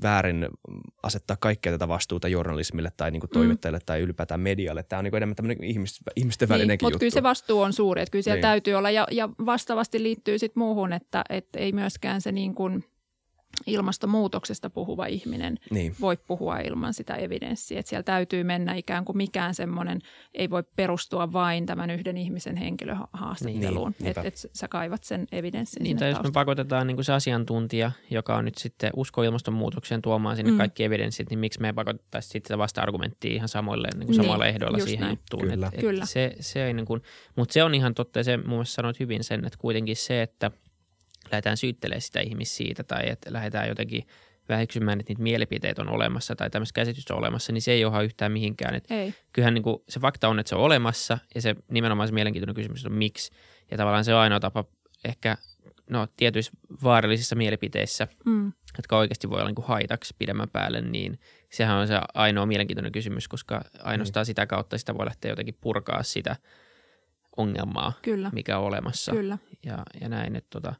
väärin asettaa kaikkea tätä vastuuta journalismille tai niin kuin mm. toimittajille mm. tai ylipäätään medialle. Tämä on niin kuin enemmän tämmöinen ihmis, ihmisten niin, välinenkin mutta kyllä se vastuu on suuri, että kyllä siellä niin. täytyy olla. Ja, ja vastaavasti liittyy sitten muuhun, että, että ei myöskään se niin kuin – ilmastonmuutoksesta puhuva ihminen Niin. voi puhua ilman sitä evidenssiä. Että siellä täytyy mennä ikään kuin mikään semmoinen, ei voi perustua vain tämän yhden ihmisen henkilöhaastatteluun. Niin, että et sä kaivat sen evidenssin Niin, tai jos me pakotetaan niin kuin se asiantuntija, joka on nyt sitten usko ilmastonmuutokseen tuomaan sinne Mm. kaikki evidenssit, niin miksi me ei pakotettaisi sitten sitä vasta-argumenttia ihan samoille, niin kuin Niin, samoilla ehdoilla just siihen näin. juttuun. Kyllä. Et, Kyllä. Et se, se ei niin kuin, mutta se on ihan totta ja se mun mielestä sanoit hyvin sen, että kuitenkin se, että lähdetään syyttelemään sitä ihmistä siitä tai että lähdetään jotenkin väheksymään, että niitä mielipiteitä on olemassa tai tämmöistä käsitystä on olemassa, niin se ei johda yhtään mihinkään. Et Ei, kyllähän niin kuin se fakta on, että se on olemassa ja se nimenomaan se mielenkiintoinen kysymys on miksi. Ja tavallaan se on ainoa tapa ehkä no, tietyissä vaarallisissa mielipiteissä, mm, jotka oikeasti voi olla niin kuin haitaksi pidemmän päälle, niin sehän on se ainoa mielenkiintoinen kysymys, koska ainoastaan sitä kautta sitä voi lähteä jotenkin purkaa sitä ongelmaa, kyllä, mikä on olemassa kyllä. ja, ja näin. Että tota,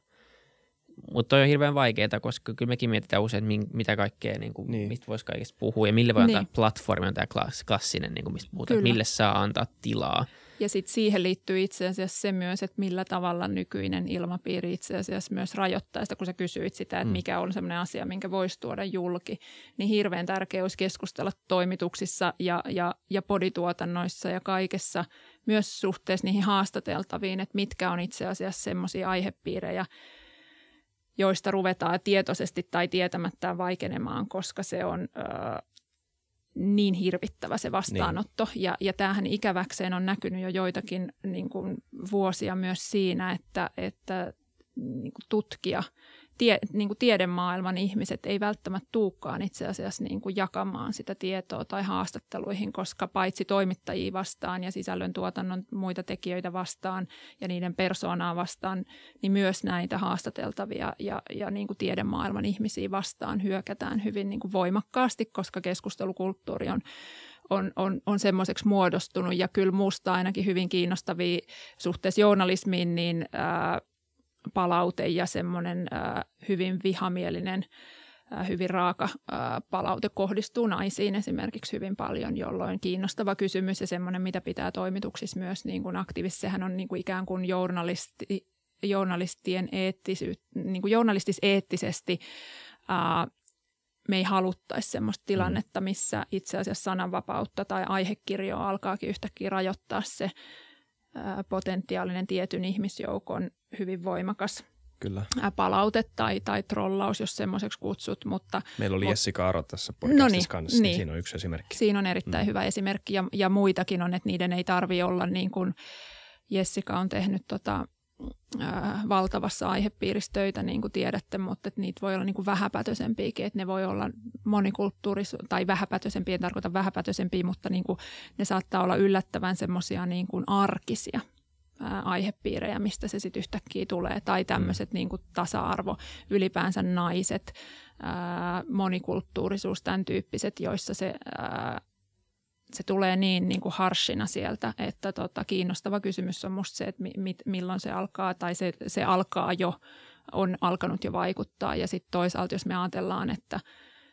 mutta toi on hirveän vaikeaa, koska kyllä mekin mietitään usein, että mitä kaikkea, niin kuin, Niin. niin. mistä voisi kaikesta puhua ja mille voi Niin. antaa platformi, on tämä klass, klassinen, niin kuin mistä puhutaan, mille saa antaa tilaa. Ja sitten siihen liittyy itse asiassa se myös, että millä tavalla nykyinen ilmapiiri itse asiassa myös rajoittaa sitä, kun sä kysyit sitä, että Mm. mikä on sellainen asia, minkä voisi tuoda julki, niin hirveän tärkeää olisi keskustella toimituksissa ja, ja, ja podituotannoissa ja kaikessa myös suhteessa niihin haastateltaviin, että mitkä on itse asiassa semmoisia aihepiirejä, joista ruvetaan tietoisesti tai tietämättä vaikenemaan, koska se on ö, niin hirvittävä se vastaanotto. Niin. Ja, ja tämähän ikäväkseen on näkynyt jo joitakin niin kuin vuosia myös siinä, että, että niin kuin tutkija, tie, niin kuin tiedemaailman ihmiset ei välttämättä tuukkaan itse asiassa niin kuin jakamaan sitä tietoa tai haastatteluihin, koska paitsi toimittajia vastaan ja sisällöntuotannon muita tekijöitä vastaan ja niiden persoonaa vastaan, niin myös näitä haastateltavia ja, ja niin kuin tiedemaailman ihmisiä vastaan hyökätään hyvin niin kuin voimakkaasti, koska keskustelukulttuuri on on, on, on semmoiseksi muodostunut. Ja kyllä musta ainakin hyvin kiinnostavia suhteessa journalismiin, niin ää, palaute ja semmoinen hyvin vihamielinen, hyvin raaka palaute kohdistuu naisiin esimerkiksi hyvin paljon, jolloin kiinnostava kysymys ja semmoinen, mitä pitää toimituksissa myös niin kuin aktiivisesti, sehän on niin kuin ikään kuin journalisti, journalistien eettisyys, niin kuin journalistis-eettisesti ää, me ei haluttaisi sellaista tilannetta, missä itse asiassa sananvapautta tai aihekirjoa alkaakin yhtäkkiä rajoittaa se potentiaalinen tietyn ihmisjoukon hyvin voimakas Kyllä. palaute tai, tai trollaus, jos semmoiseksi kutsut, mutta Meillä oli Mut- Jessica Aro tässä podcastissa No niin, kanssa, niin. niin. siinä on yksi esimerkki. siinä on erittäin Mm. hyvä esimerkki ja, ja muitakin on, että niiden ei tarvi olla niin kuin Jessica on tehnyt tota, valtavassa aihepiirissä töitä, niin kuin tiedätte, mutta että niitä voi olla niin kuin vähäpätöisempiäkin, että ne voi olla monikulttuuris- tai vähäpätöisempiä, en tarkoita vähäpätöisempiä, mutta niin kuin ne saattaa olla yllättävän semmoisia niin arkisia ää, aihepiirejä, mistä se sitten yhtäkkiä tulee, tai tämmöiset niin tasa-arvo, ylipäänsä naiset, ää, monikulttuurisuus, tämän tyyppiset, joissa se se tulee niin, niin kuin harshina sieltä, että tota, kiinnostava kysymys on musta se, että mi, mit, milloin se alkaa tai se, se alkaa jo, on alkanut jo vaikuttaa ja sitten toisaalta jos me ajatellaan, että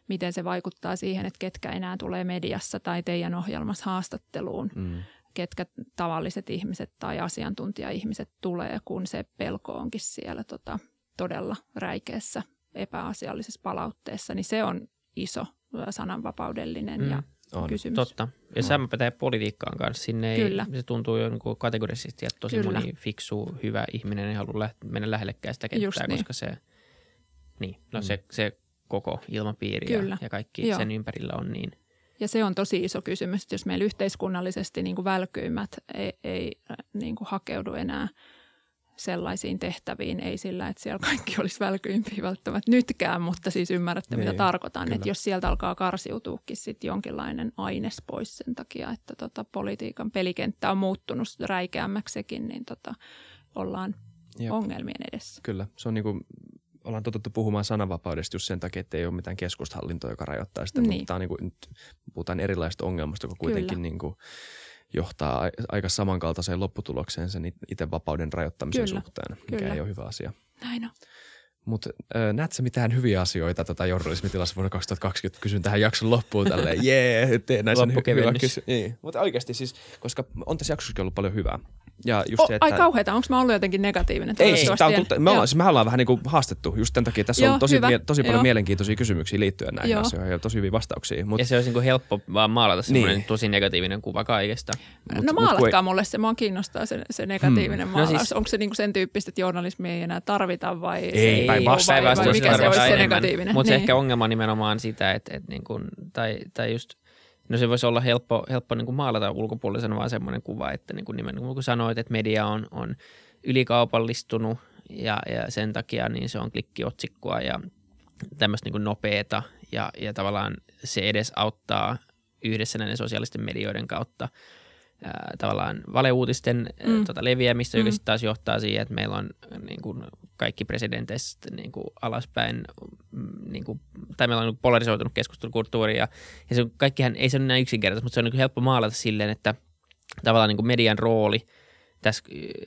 miten se vaikuttaa siihen, että ketkä enää tulee mediassa tai teidän ohjelmassa haastatteluun, Mm. ketkä tavalliset ihmiset tai asiantuntija-ihmiset tulee, kun se pelko onkin siellä tota, todella räikeässä epäasiallisessa palautteessa, niin se on iso sananvapaudellinen Mm. ja On. kysymys. Totta. Ja No. sama pätee politiikkaan kanssa. Sinne ei, Kyllä. se tuntuu jo niin kategorisesti, että tosi Kyllä. moni fiksu, hyvä ihminen ei halua läht- mennä lähellekään sitä Just kenttää, niin. koska se, niin, no Mm. se, se koko ilmapiiri Kyllä. ja, ja kaikki Joo. sen ympärillä on niin. Ja se on tosi iso kysymys, että jos meillä yhteiskunnallisesti niin kuin välkyimmät ei, ei äh, niin kuin hakeudu enää sellaisiin tehtäviin, ei sillä, että siellä kaikki olisi välkyimpiä välttämättä nytkään, mutta siis ymmärrätte, mitä Niin, tarkoitan. kyllä. Että jos sieltä alkaa karsiutuukin sit jonkinlainen aines pois sen takia, että tota, politiikan pelikenttä on muuttunut räikeämmäksi sekin, niin tota, ollaan Jep. ongelmien edessä. Kyllä, se on niin kuin, ollaan totuttu puhumaan sananvapaudesta just sen takia, että ei ole mitään keskushallintoa, joka rajoittaa sitä, Niin. mutta tämä on niin kuin, nyt puhutaan erilaisista ongelmasta, joka kuitenkin Kyllä. niin kuin, johtaa ai- aika samankaltaiseen lopputulokseen sen it- itse vapauden rajoittamisen Kyllä, suhteen, mikä kyllä. ei ole hyvä asia. Näin on. Mutta näetkö sä mitään hyviä asioita tätä journalismitilassa vuonna 2020? Kysyn tähän jakson loppuun tälleen, jee, tee näin sen hy- hyvä kysy- Niin. Mutta oikeasti siis, koska on tässä jaksossakin ollut paljon hyvää. Ja just O, se, että... Ai kauheeta, onko mä ollut jotenkin negatiivinen? Ei, siis, tää on, en- me, ollaan, siis me ollaan vähän niin kuin haastettu just tämän takia. Tässä Joo, on tosi, hyvä. mie- tosi paljon Joo. mielenkiintoisia kysymyksiä liittyen näihin Joo. asioihin ja tosi hyviä vastauksia. Mut, Ja se olisi niin kuin helppo vaan maalata semmoinen Niin. tosi negatiivinen kuva kaikesta. mut- no mut kun maalatkaa mulle se, mua kiinnostaa se, se negatiivinen Hmm. maalaus. No siis- Onko se niinku sen tyyppistä, että journalismia ei enää tarvita vai Ei, päinvastoin. vai, vai Päinvastoin mikä se olisi se negatiivinen? Mutta se niin. ehkä ongelma on nimenomaan sitä, että, että niin kuin, tai, tai just, no se voisi olla helppo, helppo niin kuin maalata ulkopuolisena vaan semmoinen kuva, että niin kuin nimenomaan kun sanoit, että media on, on ylikaupallistunut ja, ja sen takia niin se on klikkiotsikkoa ja tämmöistä niin nopeeta ja, ja tavallaan se edes auttaa yhdessä näiden sosiaalisten medioiden kautta ää, tavallaan valeuutisten mm. Tota, leviämistä, joka Mm. sitten taas johtaa siihen, että meillä on niin kuin, kaikki presidenteistä niin kuin, alaspäin, mm, niin kuin, tai meillä on niin polarisoitunut keskustelukulttuuri ja, ja se on, kaikkihan ei se ole näin yksinkertaista, mutta se on niin kuin helppo maalata silleen, että tavallaan niin kuin median rooli tässä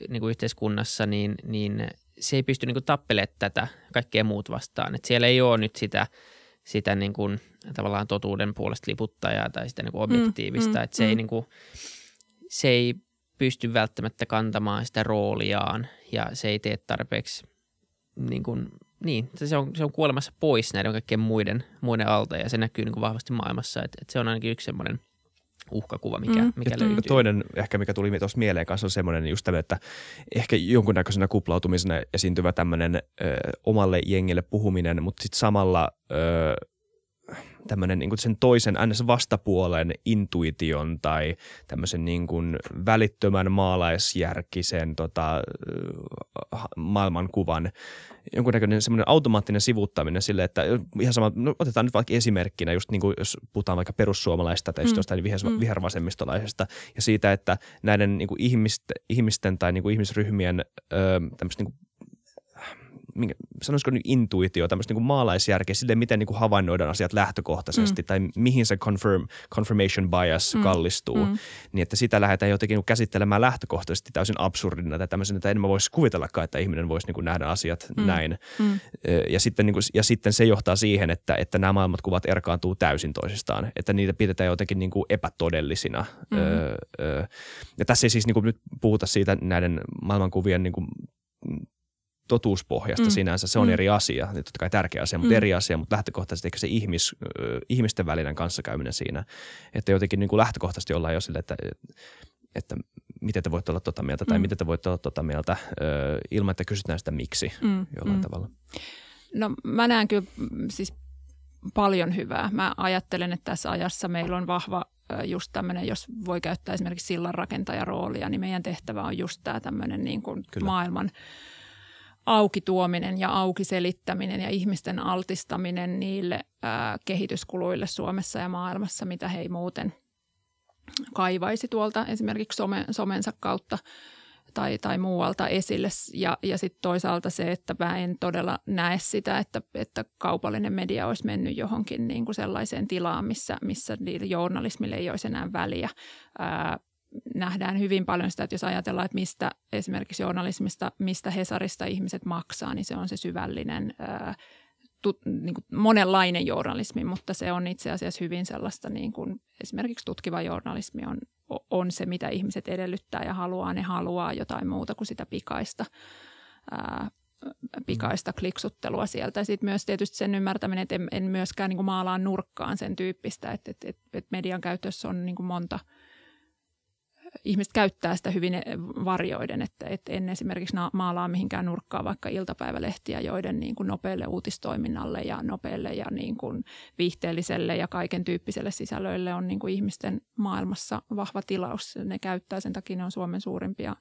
niin kuin yhteiskunnassa, niin, niin se ei pysty niin kuin tappelemaan tätä kaikkea muut vastaan. Et siellä ei ole nyt sitä, sitä niin kuin, tavallaan totuuden puolesta liputtajaa tai sitä niin kuin objektiivista, mm, että se, ei mm. niin kuin, se ei pysty välttämättä kantamaan sitä rooliaan ja se ei tee tarpeeksi niin kuin, niin, se on, se on kuolemassa pois näiden kaikkien muiden, muiden alta ja se näkyy niin kuin vahvasti maailmassa, että, että se on ainakin yksi semmoinen uhkakuva, mikä, Mm. mikä Ja löytyy. Toinen ehkä, mikä tuli tuossa mieleen kanssa on semmoinen just tämmöinen, että ehkä jonkunnäköisenä kuplautumisena esiintyvä tämmöinen ö, omalle jengille puhuminen, mutta sitten samalla ö, tämmöinen niin sen toisen ns. vastapuolen intuition tai tämmöisen niin kuin välittömän maalaisjärkisen tota, ha- maailmankuvan jonkunnäköinen semmoinen automaattinen sivuuttaminen sille, että ihan sama, no otetaan nyt vaikka esimerkkinä, just niin kuin jos puhutaan vaikka perussuomalaista tai mm. Jostain viher, Mm. vihervasemmistolaisesta ja siitä, että näiden niin kuin ihmisten, ihmisten tai niin kuin ihmisryhmien ö, tämmöistä niin kuin minkä, sanoisiko nyt intuitio, tämmöistä niin maalaisjärkeä sille, miten niin kuin havainnoidaan asiat lähtökohtaisesti mm. tai mihin se confirm, confirmation bias mm. Kallistuu, mm. Niin että sitä lähdetään jotenkin niin käsittelemään lähtökohtaisesti täysin absurdina tai tämmöisenä, että en mä voisi kuvitellakaan, että ihminen voisi niin kuin nähdä asiat mm. Näin. Mm. Ja sitten, niin kuin, ja sitten se johtaa siihen, että, että nämä maailmankuvat erkaantuu täysin toisistaan, että niitä pidetään jotenkin niin kuin epätodellisina. Mm. Öö, öö, ja tässä ei siis niin kuin nyt puhuta siitä näiden maailmankuvien niin kuin totuuspohjasta mm. Sinänsä, se on mm. Eri asia, niin totta kai tärkeä asia, mutta Mm. eri asia, mutta lähtökohtaisesti ehkä se ihmis, ö, ihmisten välinen kanssakäyminen siinä, että jotenkin niin kuin lähtökohtaisesti ollaan jo sille, että, että miten te voitte olla tota mieltä tai Mm. miten te voitte olla tota mieltä ö, ilman, että kysytään sitä miksi Mm. jollain Mm. tavalla. No mä näen kyllä mm, siis paljon hyvää. Mä ajattelen, että tässä ajassa meillä on vahva just tämmöinen, jos voi käyttää esimerkiksi sillanrakentajaroolia, niin meidän tehtävä on just tämä tämmöinen niin kuin Kyllä. maailman auki tuominen ja auki selittäminen ja ihmisten altistaminen niille ää, kehityskuluille Suomessa ja maailmassa, mitä he ei muuten kaivaisi tuolta esimerkiksi some, somensa kautta tai, tai muualta esille. Ja, ja sitten toisaalta se, että mä en todella näe sitä, että, että kaupallinen media olisi mennyt johonkin niin kuin sellaiseen tilaan, missä, missä journalismille ei olisi enää väliä. Ää, nähdään hyvin paljon sitä, että jos ajatellaan, että mistä esimerkiksi journalismista, mistä Hesarista ihmiset maksaa, niin se on se syvällinen, ää, tu, niin kuin monenlainen journalismi, mutta se on itse asiassa hyvin sellaista, niin kuin esimerkiksi tutkiva journalismi on, on se, mitä ihmiset edellyttää ja haluaa. Ne haluaa jotain muuta kuin sitä pikaista, ää, pikaista kliksuttelua sieltä. Sitten myös tietysti sen ymmärtäminen, että en, en myöskään niin kuin maalaa nurkkaan sen tyyppistä, että, että, että, että median käytössä on niin kuin monta – ihmiset käyttää sitä hyvin varjoiden, että, että en esimerkiksi na- maalaa mihinkään nurkkaan vaikka iltapäivälehtiä, joiden niin kuin nopealle uutistoiminnalle ja nopealle ja niin kuin viihteelliselle ja kaiken tyyppiselle sisällöille on niin kuin ihmisten maailmassa vahva tilaus. Ne käyttää sen takia, ne on Suomen suurimpia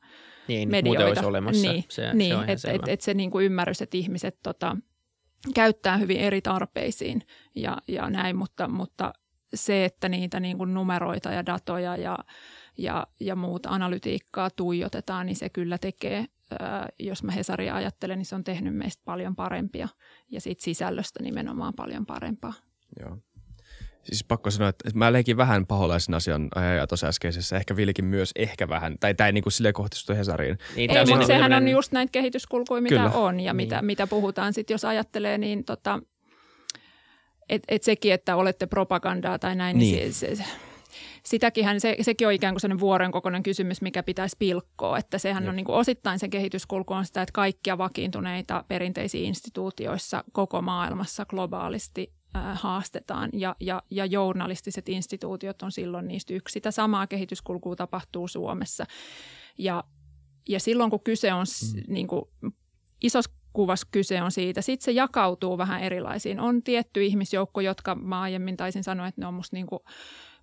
Niin, medioita. muuten olisi olemassa. Niin, se, niin se että et, et se niin kuin ymmärrys, että ihmiset tota, käyttää hyvin eri tarpeisiin ja, ja näin, mutta, mutta se, että niitä niin kuin numeroita ja datoja ja, ja, ja muuta analytiikkaa tuijotetaan, niin se kyllä tekee, ää, jos mä Hesaria ajattelen, niin se on tehnyt meistä paljon parempia ja siitä sisällöstä nimenomaan paljon parempaa. Joo. Siis pakko sanoa, että mä leikin vähän paholaisen asian ajaja tuossa äskeisessä, ehkä Vilikin myös ehkä vähän, tai tämä ei niin kuin silleen kohdistu Hesariin. Niin, Ei, mutta sehän on just näitä kehityskulkuja, mitä Kyllä. on ja Niin. mitä, mitä puhutaan sitten, jos ajattelee, niin tota, et, et sekin, että olette propagandaa tai näin, niin, Niin. niin se, se, sitäkin se, sekin on ikään kuin sellainen vuoren kokoinen kysymys, mikä pitäisi pilkkoa. Että sehän Jep. on niin kuin osittain se kehityskulku on sitä, että kaikkia vakiintuneita perinteisiä instituutioissa koko maailmassa globaalisti haastetaan ja, ja, ja journalistiset instituutiot on silloin niistä yksi. Sitä samaa kehityskulkua tapahtuu Suomessa ja, ja silloin kun kyse on mm. niin kuin, isossa kuvassa kyse on siitä. Sitten se jakautuu vähän erilaisiin. On tietty ihmisjoukko, jotka mä aiemmin taisin sanoa, että ne on musta niin kuin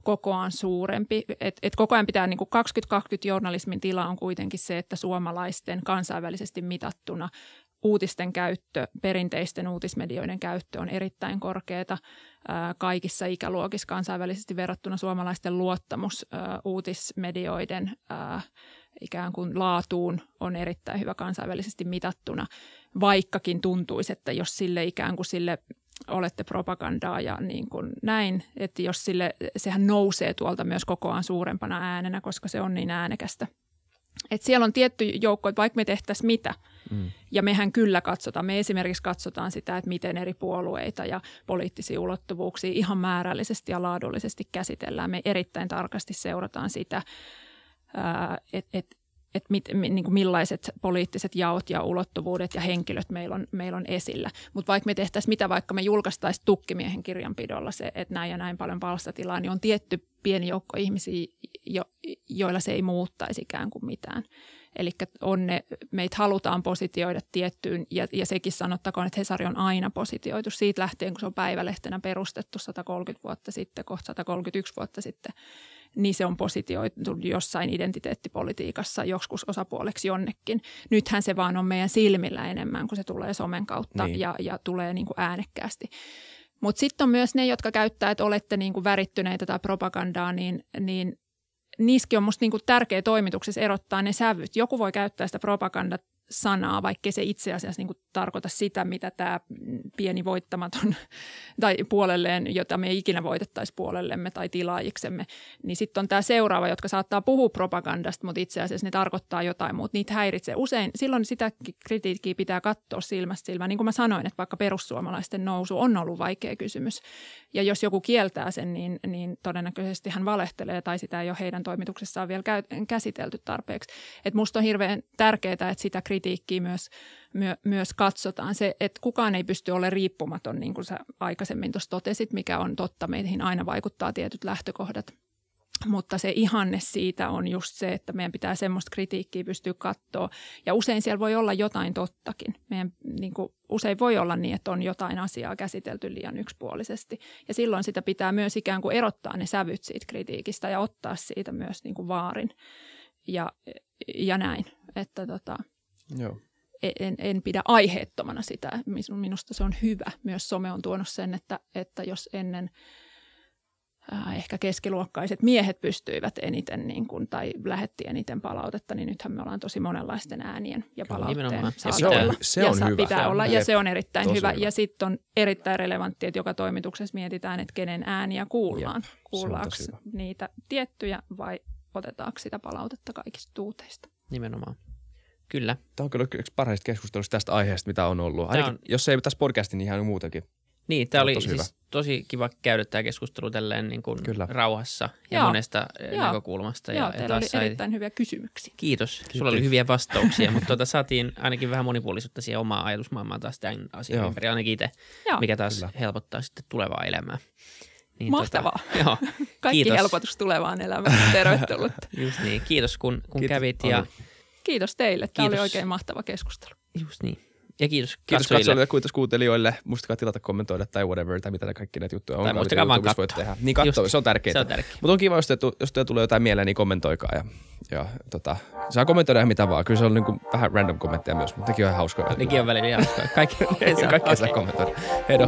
kokoaan suurempi. Et, et koko ajan pitää niin kuin 2020 journalismin tila on kuitenkin se, että suomalaisten kansainvälisesti mitattuna uutisten käyttö, perinteisten uutismedioiden käyttö on erittäin korkeata kaikissa ikäluokissa kansainvälisesti verrattuna suomalaisten luottamus uutismedioiden ikään kuin laatuun on erittäin hyvä kansainvälisesti mitattuna, vaikkakin tuntuisi, että jos sille ikään kuin sille olette propagandaa ja niin kuin näin, että jos sille, sehän nousee tuolta myös kokoaan suurempana äänenä, koska se on niin äänekästä. Et siellä on tietty joukko, että vaikka me tehtäisiin mitä, mm. ja mehän kyllä katsotaan, me esimerkiksi katsotaan sitä, että miten eri puolueita ja poliittisia ulottuvuuksia ihan määrällisesti ja laadullisesti käsitellään. Me erittäin tarkasti seurataan sitä, että et, että mit, niin kuin millaiset poliittiset jaot ja ulottuvuudet ja henkilöt meillä on, meillä on esillä. Mutta vaikka me tehtäisiin mitä, vaikka me julkaistaisiin tukkimiehen kirjanpidolla se, että näin ja näin paljon palstatilaa, niin on tietty pieni joukko ihmisiä, jo, joilla se ei muuttaisi ikään kuin mitään. Eli on ne, meitä halutaan positioida tiettyyn, ja, ja sekin sanottakoon, että Hesari on aina positioitu siitä lähtien, kun se on päivälehtenä perustettu 130 vuotta sitten, kohta 131 vuotta sitten – niin se on positioitu jossain identiteettipolitiikassa joskus osapuoleksi jonnekin. Nythän se vaan on meidän silmillä enemmän, kun se tulee somen kautta niin. ja, ja tulee niin kuin äänekkäästi. Mutta sitten on myös ne, jotka käyttää, että olette niin kuin värittyneitä tai propagandaa, niin, niin niissäkin on musta niin kuin tärkeä toimituksessa erottaa ne sävyt. Joku voi käyttää sitä propaganda sanaa, vaikka se itse asiassa niin kuin tarkoita sitä, mitä tämä pieni voittamaton tai puolelleen, jota me ei ikinä voitettaisi puolellemme tai tilaajiksemme, niin sitten on tämä seuraava, jotka saattaa puhua propagandasta, mutta itse asiassa ne tarkoittaa jotain muuta. Niitä häiritsee. Usein silloin sitä kritiikkiä pitää katsoa silmästä silmään. Niin kuin mä sanoin, että vaikka perussuomalaisten nousu on ollut vaikea kysymys. Ja jos joku kieltää sen, niin, niin todennäköisesti hän valehtelee tai sitä ei ole heidän toimituksessaan vielä käsitelty tarpeeksi. Et musta on hirveän tärkeää, että sitä kritiikkiä myös, myö, myös katsotaan. Se, että kukaan ei pysty olemaan riippumaton, niin kuin sä aikaisemmin tuossa totesit, mikä on totta. Meihin aina vaikuttaa tietyt lähtökohdat. Mutta se ihanne siitä on just se, että meidän pitää semmoista kritiikkiä pystyä katsoa. Ja usein siellä voi olla jotain tottakin. Meidän, niin kuin, usein voi olla niin, että on jotain asiaa käsitelty liian yksipuolisesti. Ja silloin sitä pitää myös ikään kuin erottaa ne sävyt siitä kritiikistä ja ottaa siitä myös niin kuin vaarin. Ja, ja näin, että tota, Joo. En, en pidä aiheettomana sitä. Minusta se on hyvä. Myös some on tuonut sen, että, että jos ennen äh, ehkä keskiluokkaiset miehet pystyivät eniten niin kuin, tai lähetti eniten palautetta, niin nythän me ollaan tosi monenlaisten äänien ja palautteen saatavilla. Se on, se on ja hyvä. Pitää olla, ja se on erittäin hyvä. hyvä. Ja sitten on erittäin relevantti, että joka toimituksessa mietitään, että kenen ääniä kuullaan. Kuullaanko niitä tiettyjä vai otetaanko sitä palautetta kaikista tuuteista. Nimenomaan. Kyllä. Tämä on kyllä yksi parhaista keskustelusta tästä aiheesta, mitä on ollut. Ainakin, on... jos ei tässä podcastin, niin ihan muutenkin. Niin, tämä oli tosi, siis hyvä. tosi kiva käydä tämä keskustelu tälleen niin kuin Kyllä. rauhassa ja Joo. monesta eh, Joo. näkökulmasta. Joo, ja, teillä ja oli sai... erittäin hyviä kysymyksiä. Kiitos. Kiitos. Sulla oli hyviä vastauksia, mutta tuota, saatiin ainakin vähän monipuolisuutta siihen omaa ajatusmaailmaan taas tämän asian ympäri, ainakin itse, Joo. mikä taas Kyllä. helpottaa sitten tulevaa elämää. Niin Mahtavaa. Tota, joo, Kaikki kiitos. helpotus tulevaan elämään. Tervetullut. Just niin. Kiitos kun, kun kiitos. kävit. Ja... Kiitos teille. Tämä kiitos. oli oikein mahtava keskustelu. Just niin. Ja kiitos Kiitos katsojille, kiitos kuuntelijoille. Muistakaa tilata, kommentoida tai whatever, tai mitä kaikki näitä juttuja on. Tai muistakaa vaan katsoa. Tehdä. Niin katsoa, se on tärkeää. Se on tärkeää. Mutta on kiva, jos, te, jos teille tulee jotain mieleen, niin kommentoikaa. Ja, ja tota, saa kommentoida ihan mitä vaan. Kyllä se on niin kuin vähän random kommentteja myös, mutta nekin on ihan hauskoja. Nekin on välillä ihan hauskoja. Kaikki, kaikki okay. saa kommentoida. Heido.